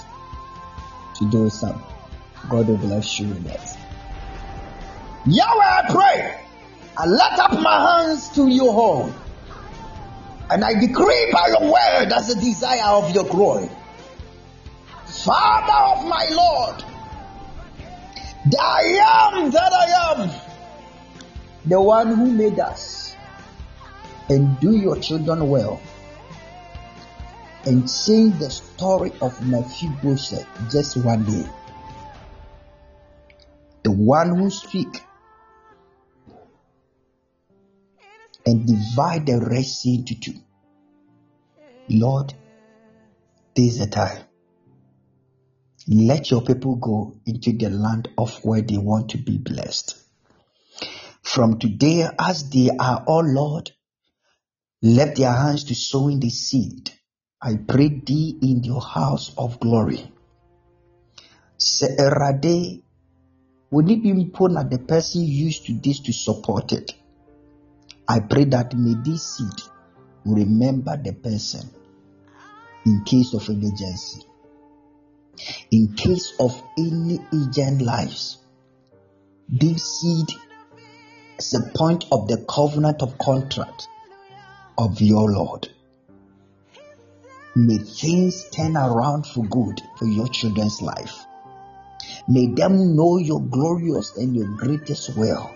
to do some. God will bless you with that. Yahweh, I pray. I lift up my hands to your horn. And I decree by your word as the desire of your glory. Father of my Lord, I am that I am, the one who made us, and do your children well, and change the story of Mephibosheth just one day. The one who speak and divide the Red Sea into two. Lord, this is the time. Let your people go into the land of where they want to be blessed. From today, as they are, all Lord, let their hands to sowing the seed. I pray thee in your house of glory. Sɛ Awurade, it be important na the person used to this to support it. I pray that may this seed remember the person in case of emergency, in case of any agent lives. This seed is a point of the covenant of contract of your Lord. May things turn around for good for your children's life. May them know your glorious and your greatest well.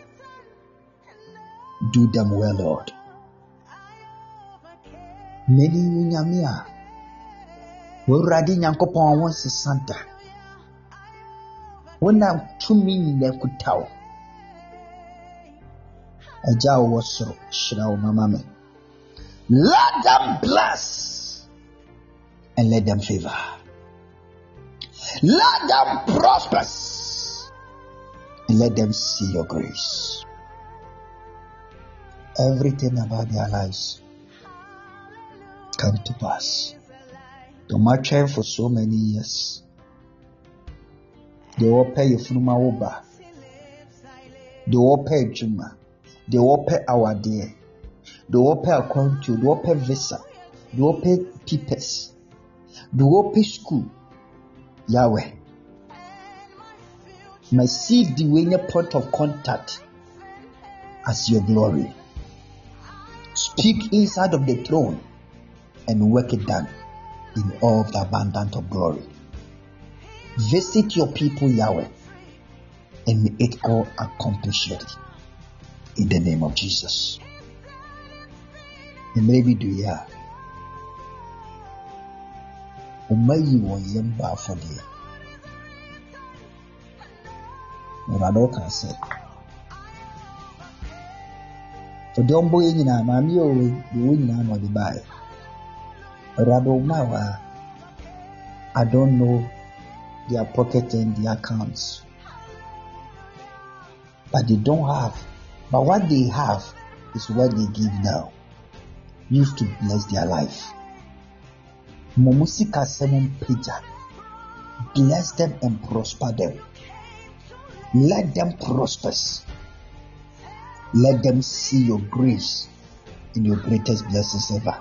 Do them well, Lord. Many nyame a wɔwurade nyankopɔn a wɔnsesa da wonam tumi nyina kuta wo agya a wɔwɔ soro wo mama me let them bless and let them favor let them prosper and let them see your grace everything about their lives come to pass. The matching for so many years. They will pay your funuma oba. They will pay juma. They will pay our dear. They will pay visa. Papers. They will school. Yahweh. My seed the way point of contact as your glory Speak inside of the throne and work it done in all the abundance of glory. Visit your people, Yahweh, and may it all accomplish it in the name of Jesus. And maybe do ya. Umayi wɔ yɛn ba afɔdeɛ. Awurade ɔka sɛ, ɔde ɔmbɔ wɔn na ɔde baeɛ. Awurade ɔma wɔ a, I don't know their pocket and their accounts. But they don't have. But what they have is what they give now. Used to bless their life. Momusika seven pija. Bless them and prosper them. Let them prosper. Let them see your grace in your greatest blessings ever.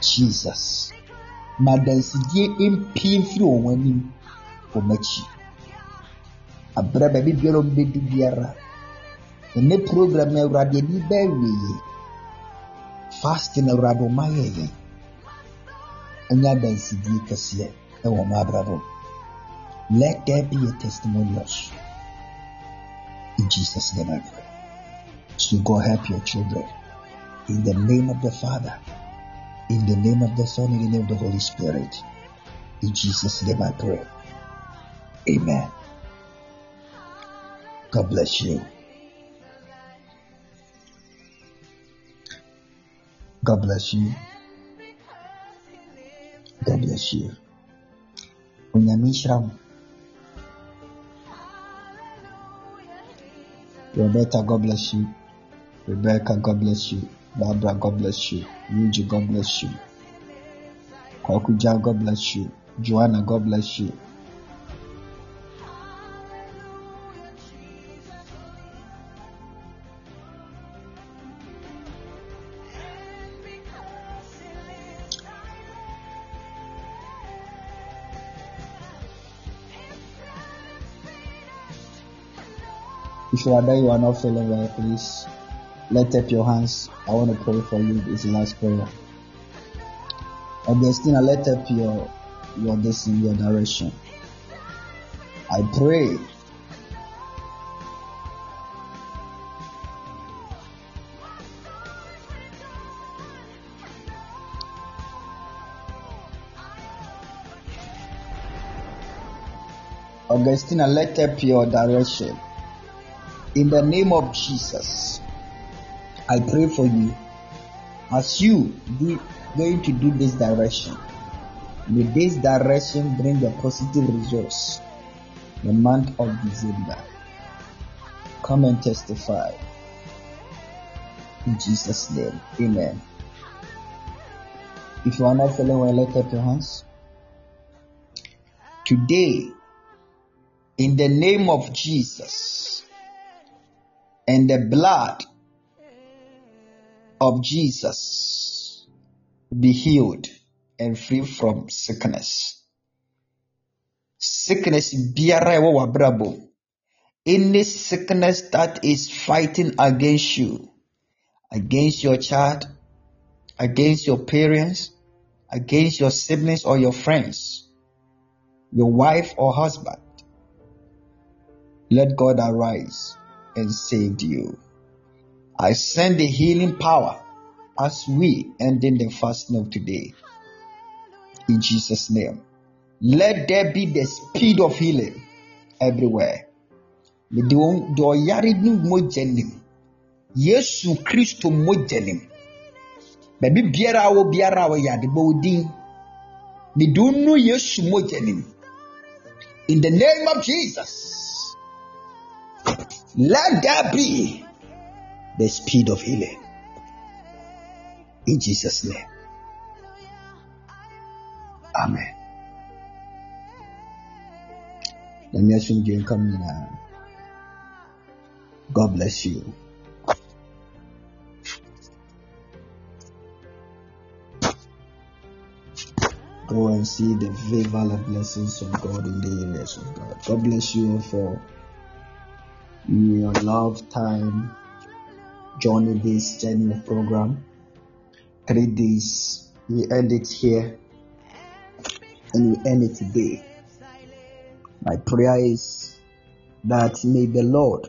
Jesus. madansidie mpie mfiri wɔn anim wɔn akyi abere baabi biara wɔn bɛdu biara ɛnɛ program na awurade ani bɛɛwie yie fasting awurade ayɛ yɛ ɛnyɛ adansidie kɛseɛ ɛwɔ wɔn abrabɔ let there be a testimonials in jesus name i pray so god help your children in the name of the father. In the name of the Son, in the name of the Holy Spirit. In Jesus' name I pray. Amen. God bless you. God bless you. God bless you. Unyamishram. Roberta, God bless you. Rebecca, God bless you. Barbara, God bless you. Yuji, God bless you. Kwakuja, God bless you. Joanna, God bless you. If you are not feeling well, please lift up your hands. I want to pray for you. This is the last prayer. Augustina, lift up your your in your direction. I pray. Augustina, lift up your direction. In the name of Jesus, I pray for you as you do going to do this direction. May this direction bring a positive results. The month of December. Come and testify. In Jesus' name. Amen. If you are not feeling well, lift up your hands. Today, in the name of Jesus and the blood of Jesus, be healed and free from sickness. Sickness biara ɛwɔ w'abrabɔ. Any sickness that is fighting against you, against your child, against your parents, against your siblings or your friends, your wife or husband, let God arise and save you. I send the healing power as we end in the fasting of today. In Jesus' name. Let there be the speed of healing everywhere. Yesu Kristo biara biara Yesu. In the name of Jesus, let there be the speed of healing. In Jesus' name. Amen. God bless you. Go and see the favor and blessings of God in the areas of God. God bless you all for your love time joining this journey program. Three days, we end it here and we end it today. My prayer is that may the Lord,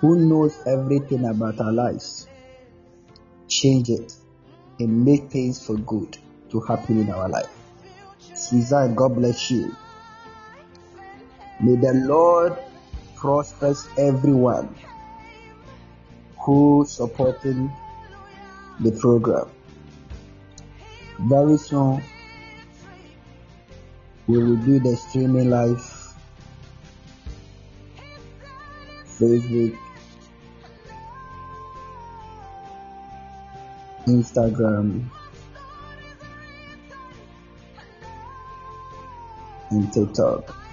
who knows everything about our lives, change it and make things for good to happen in our life. Suzanne, God bless you. May the Lord prospers everyone who supporting the program. Very soon, we will do the streaming live Facebook, Instagram, and TikTok.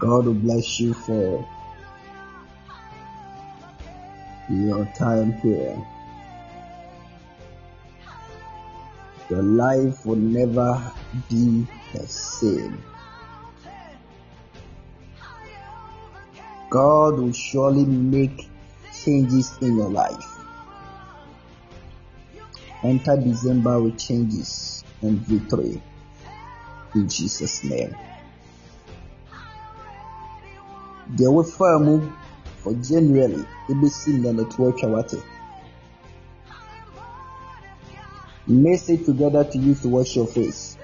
God will bless you for your time here. Your life will never be the same. God will surely make changes in your life. Enter December with changes and victory in Jesus' name. Deɛ wofaa mu for january ebesi nnɛ no to atwa wate. Mix it together to use to wash your face.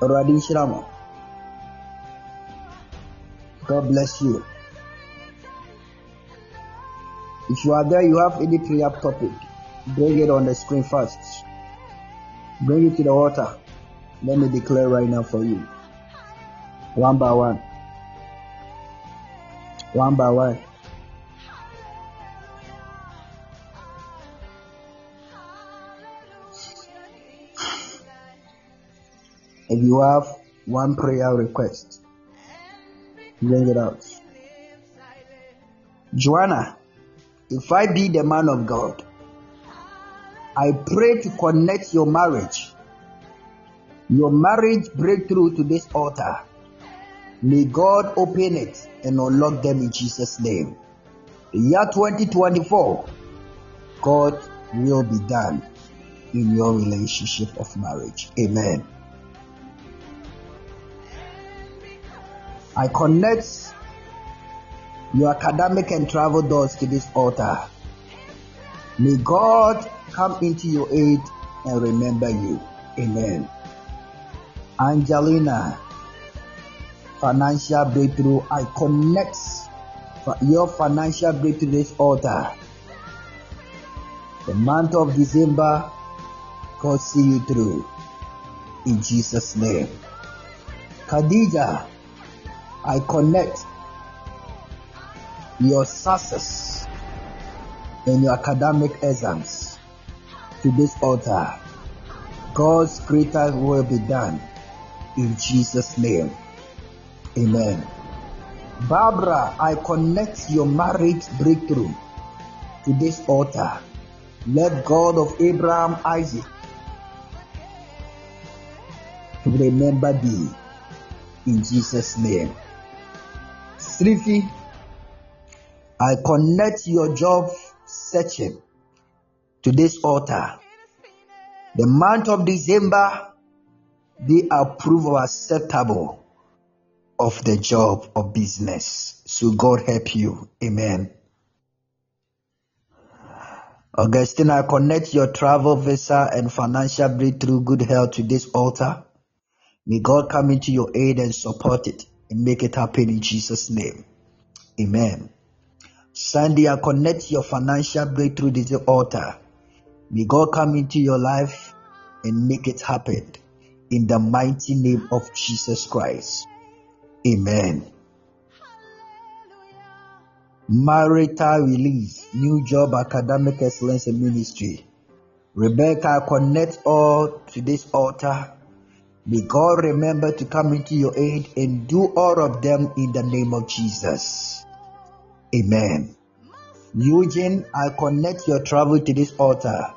Awurade god bless you. If you are there you have any prayer topic bring it on the screen first. Bring it to the altar. Let me declare right now for you one by one. One by one. If you have one prayer request, bring it out. Joanna, if I be the man of God, I pray to connect your marriage, your marriage breakthrough to this altar. May God open it and unlock them in Jesus' name. The year 2024, God will be done in your relationship of marriage. Amen. I connect your academic and travel doors to this altar. May God come into your aid and remember you. Amen. Angelina, financial breakthrough. I connect your financial breakthrough this altar. The month of December, God see you through. In Jesus' name. Khadija, I connect your success in your academic exams to this altar. God's greater will be done in Jesus' name. Amen. Barbara, I connect your marriage breakthrough to this altar. Let God of Abraham, Isaac, remember thee in Jesus' name. Srifi, I connect your job searching to this altar. The month of December, they approve or acceptable of the job or business. So God help you. Amen. Augustine, I connect your travel visa and financial breakthrough good health to this altar. May God come into your aid and support it and make it happen in Jesus' name. Amen. Sandy, I connect your financial breakthrough to the altar. May God come into your life and make it happen in the mighty name of Jesus Christ. Amen. Marital release, new job, academic excellence, and ministry. Rebecca, connect all to this altar. May God remember to come into your aid and do all of them in the name of Jesus. Amen. Eugene, I connect your travel to this altar.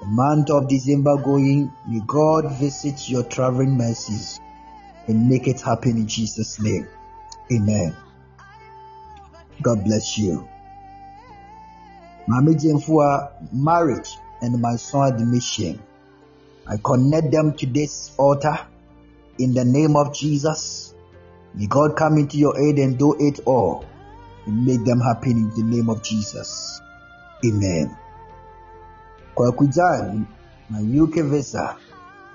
The month of December going, may God visit your traveling mercies and make it happen in Jesus' name. Amen. God bless you. Mami Jemfua, marriage and my son admission. I connect them to this altar in the name of Jesus. May God come into your aid and do it all and make them happen in the name of Jesus. Amen. Kwakujan, my UK visa.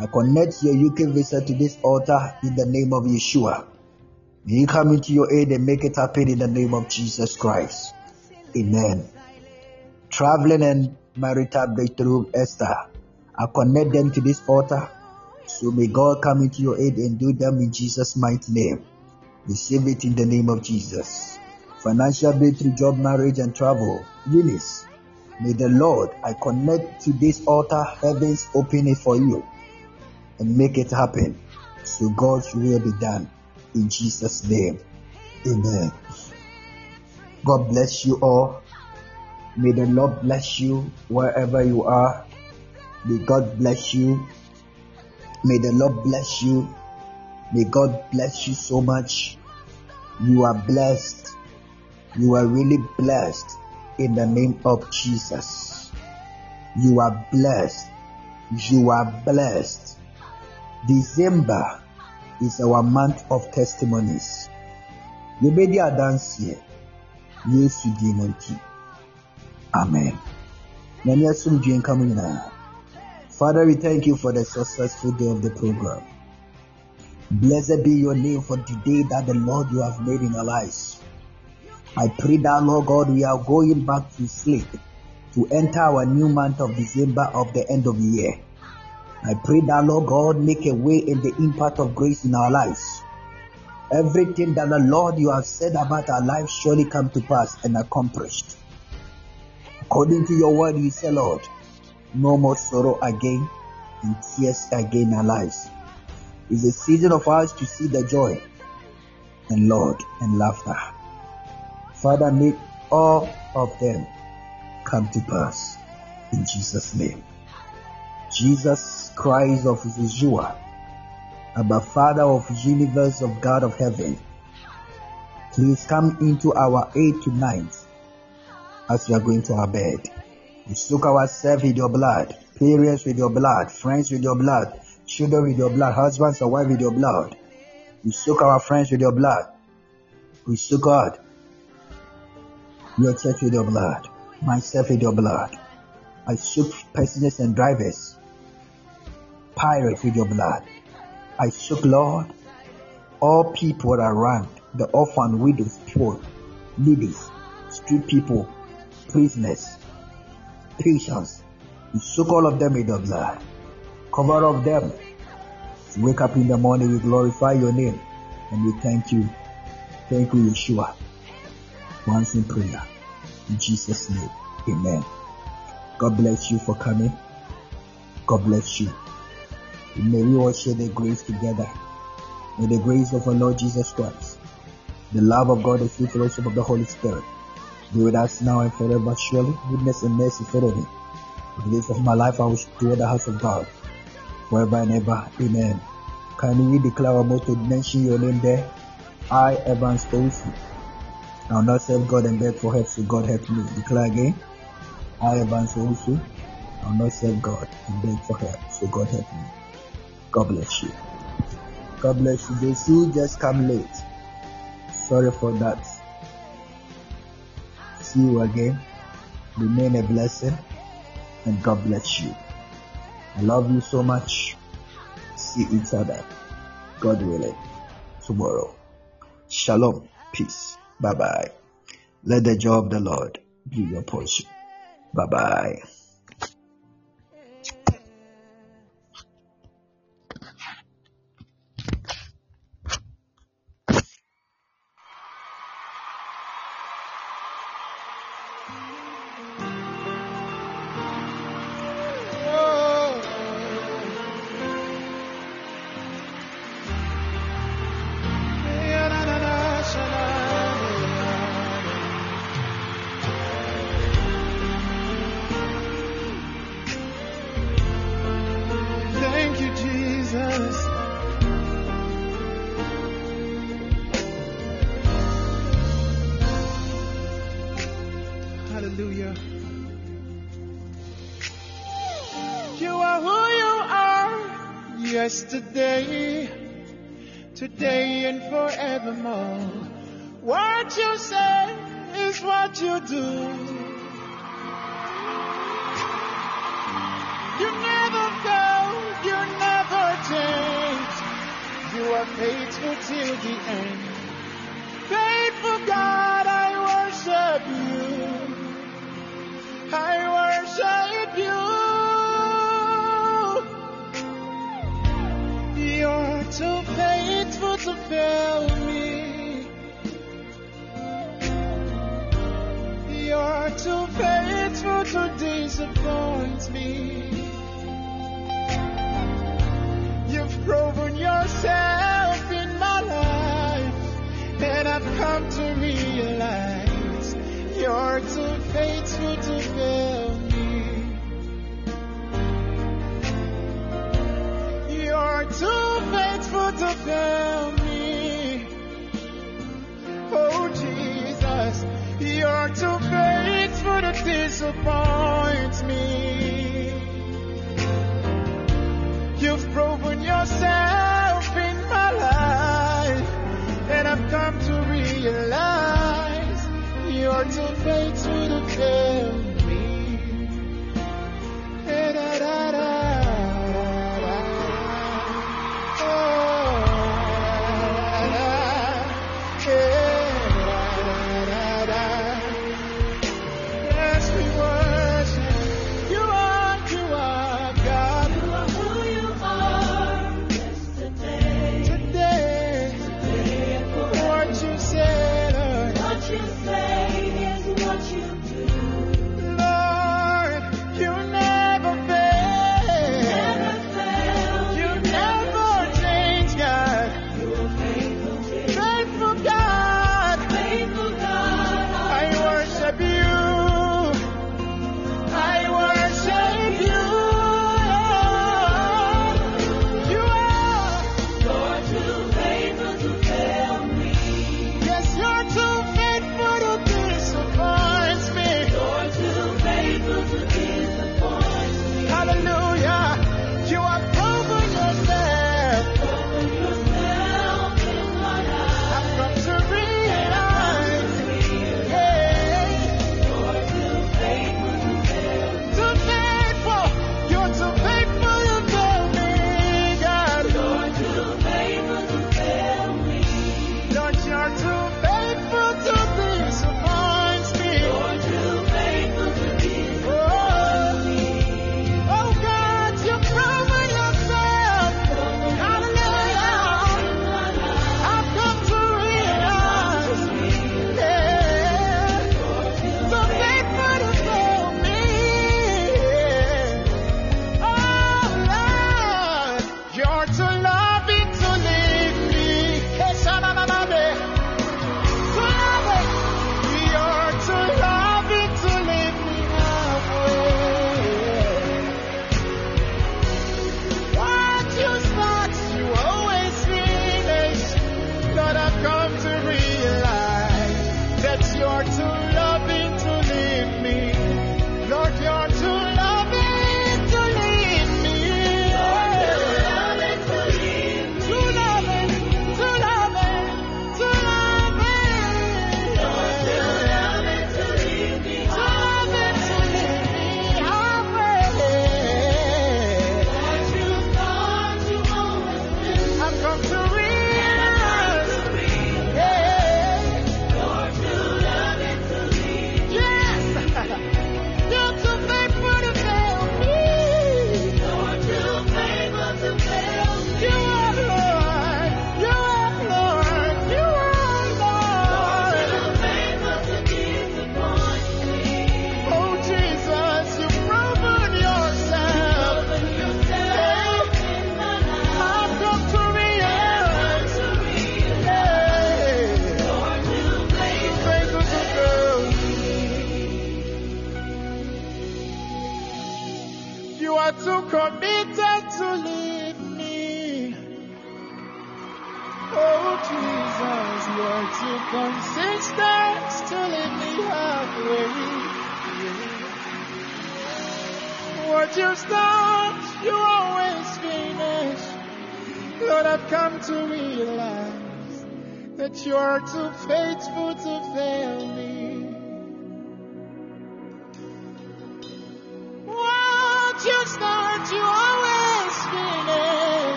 I connect your UK visa to this altar in the name of Yeshua. May He come into your aid and make it happen in the name of Jesus Christ. Amen. Traveling and marital breakthrough, Esther. I connect them to this altar. So may God come into your aid and do them in Jesus' mighty name. Receive it in the name of Jesus. Financial breakthrough, job, marriage, and travel. Eunice. May the Lord, I connect to this altar, heavens open it for you and make it happen. So God's will be done in Jesus' name. Amen. God bless you all. May the Lord bless you wherever you are. May God bless you. May the Lord bless you. May God bless you so much. You are blessed. You are really blessed in the name of Jesus. You are blessed. You are blessed. December is our month of testimonies. Yɛbɛdi adanseɛ. Yesu din mu nti. Amen. Nyame asomdwe nka mo. Father, we thank you for the successful day of the program. Blessed be your name for the day that the Lord you have made in our lives. I pray that, Lord God, we are going back to sleep to enter our new month of December of the end of the year. I pray that, Lord God, make a way in the impact of grace in our lives. Everything that the Lord you have said about our lives surely come to pass and accomplished. According to your word, you say, Lord, no more sorrow again and tears again in our lives. It's a season of us to see the joy and Lord and laughter. Father, make all of them come to pass in Jesus' name. Jesus Christ of Yeshua, Abba Father of universe of God of heaven, please come into our aid tonight as we are going to our bed. We soak ourselves with your blood, parents with your blood, friends with your blood, children with your blood, husbands and wives with your blood. We soak our friends with your blood. We soak God, your church with your blood, myself with your blood. I soak passengers and drivers, pirates with your blood. I soak, Lord, all people around, the orphan, widows, poor, needy, street people, prisoners, patients. We soak all of them with your blood. Cover of them. Wake up in the morning, we glorify your name and we thank you. Thank you, Yeshua. Once in prayer. In Jesus' name. Amen. God bless you for coming. God bless you. May we all share the grace together. May the grace of our Lord Jesus Christ, the love of God, the sweet fellowship of the Holy Spirit be with us now and forever. Surely, goodness and mercy follow me. For the days of my life, I will dwell the house of God forever and ever. Amen. Can we declare our motto? Mention your name there. I, Evans Tosu. I will not serve God and beg for help, so God help me. Declare again. I, Evans Tosu. I will not serve God and beg for help, so God help me. God bless you. God bless you. JC just come late. Sorry for that. See you again. Remain a blessing and God bless you. I love you so much. See each other. God willing. Tomorrow. Shalom. Peace. Bye bye. Let the joy of the Lord be your portion. Bye bye. have come to realize you're too faithful to fail me. You're too faithful to fail me. Oh, Jesus, you're too faithful to disappoint me. You've proven yourself in my life, and I've come to you're too afraid to care.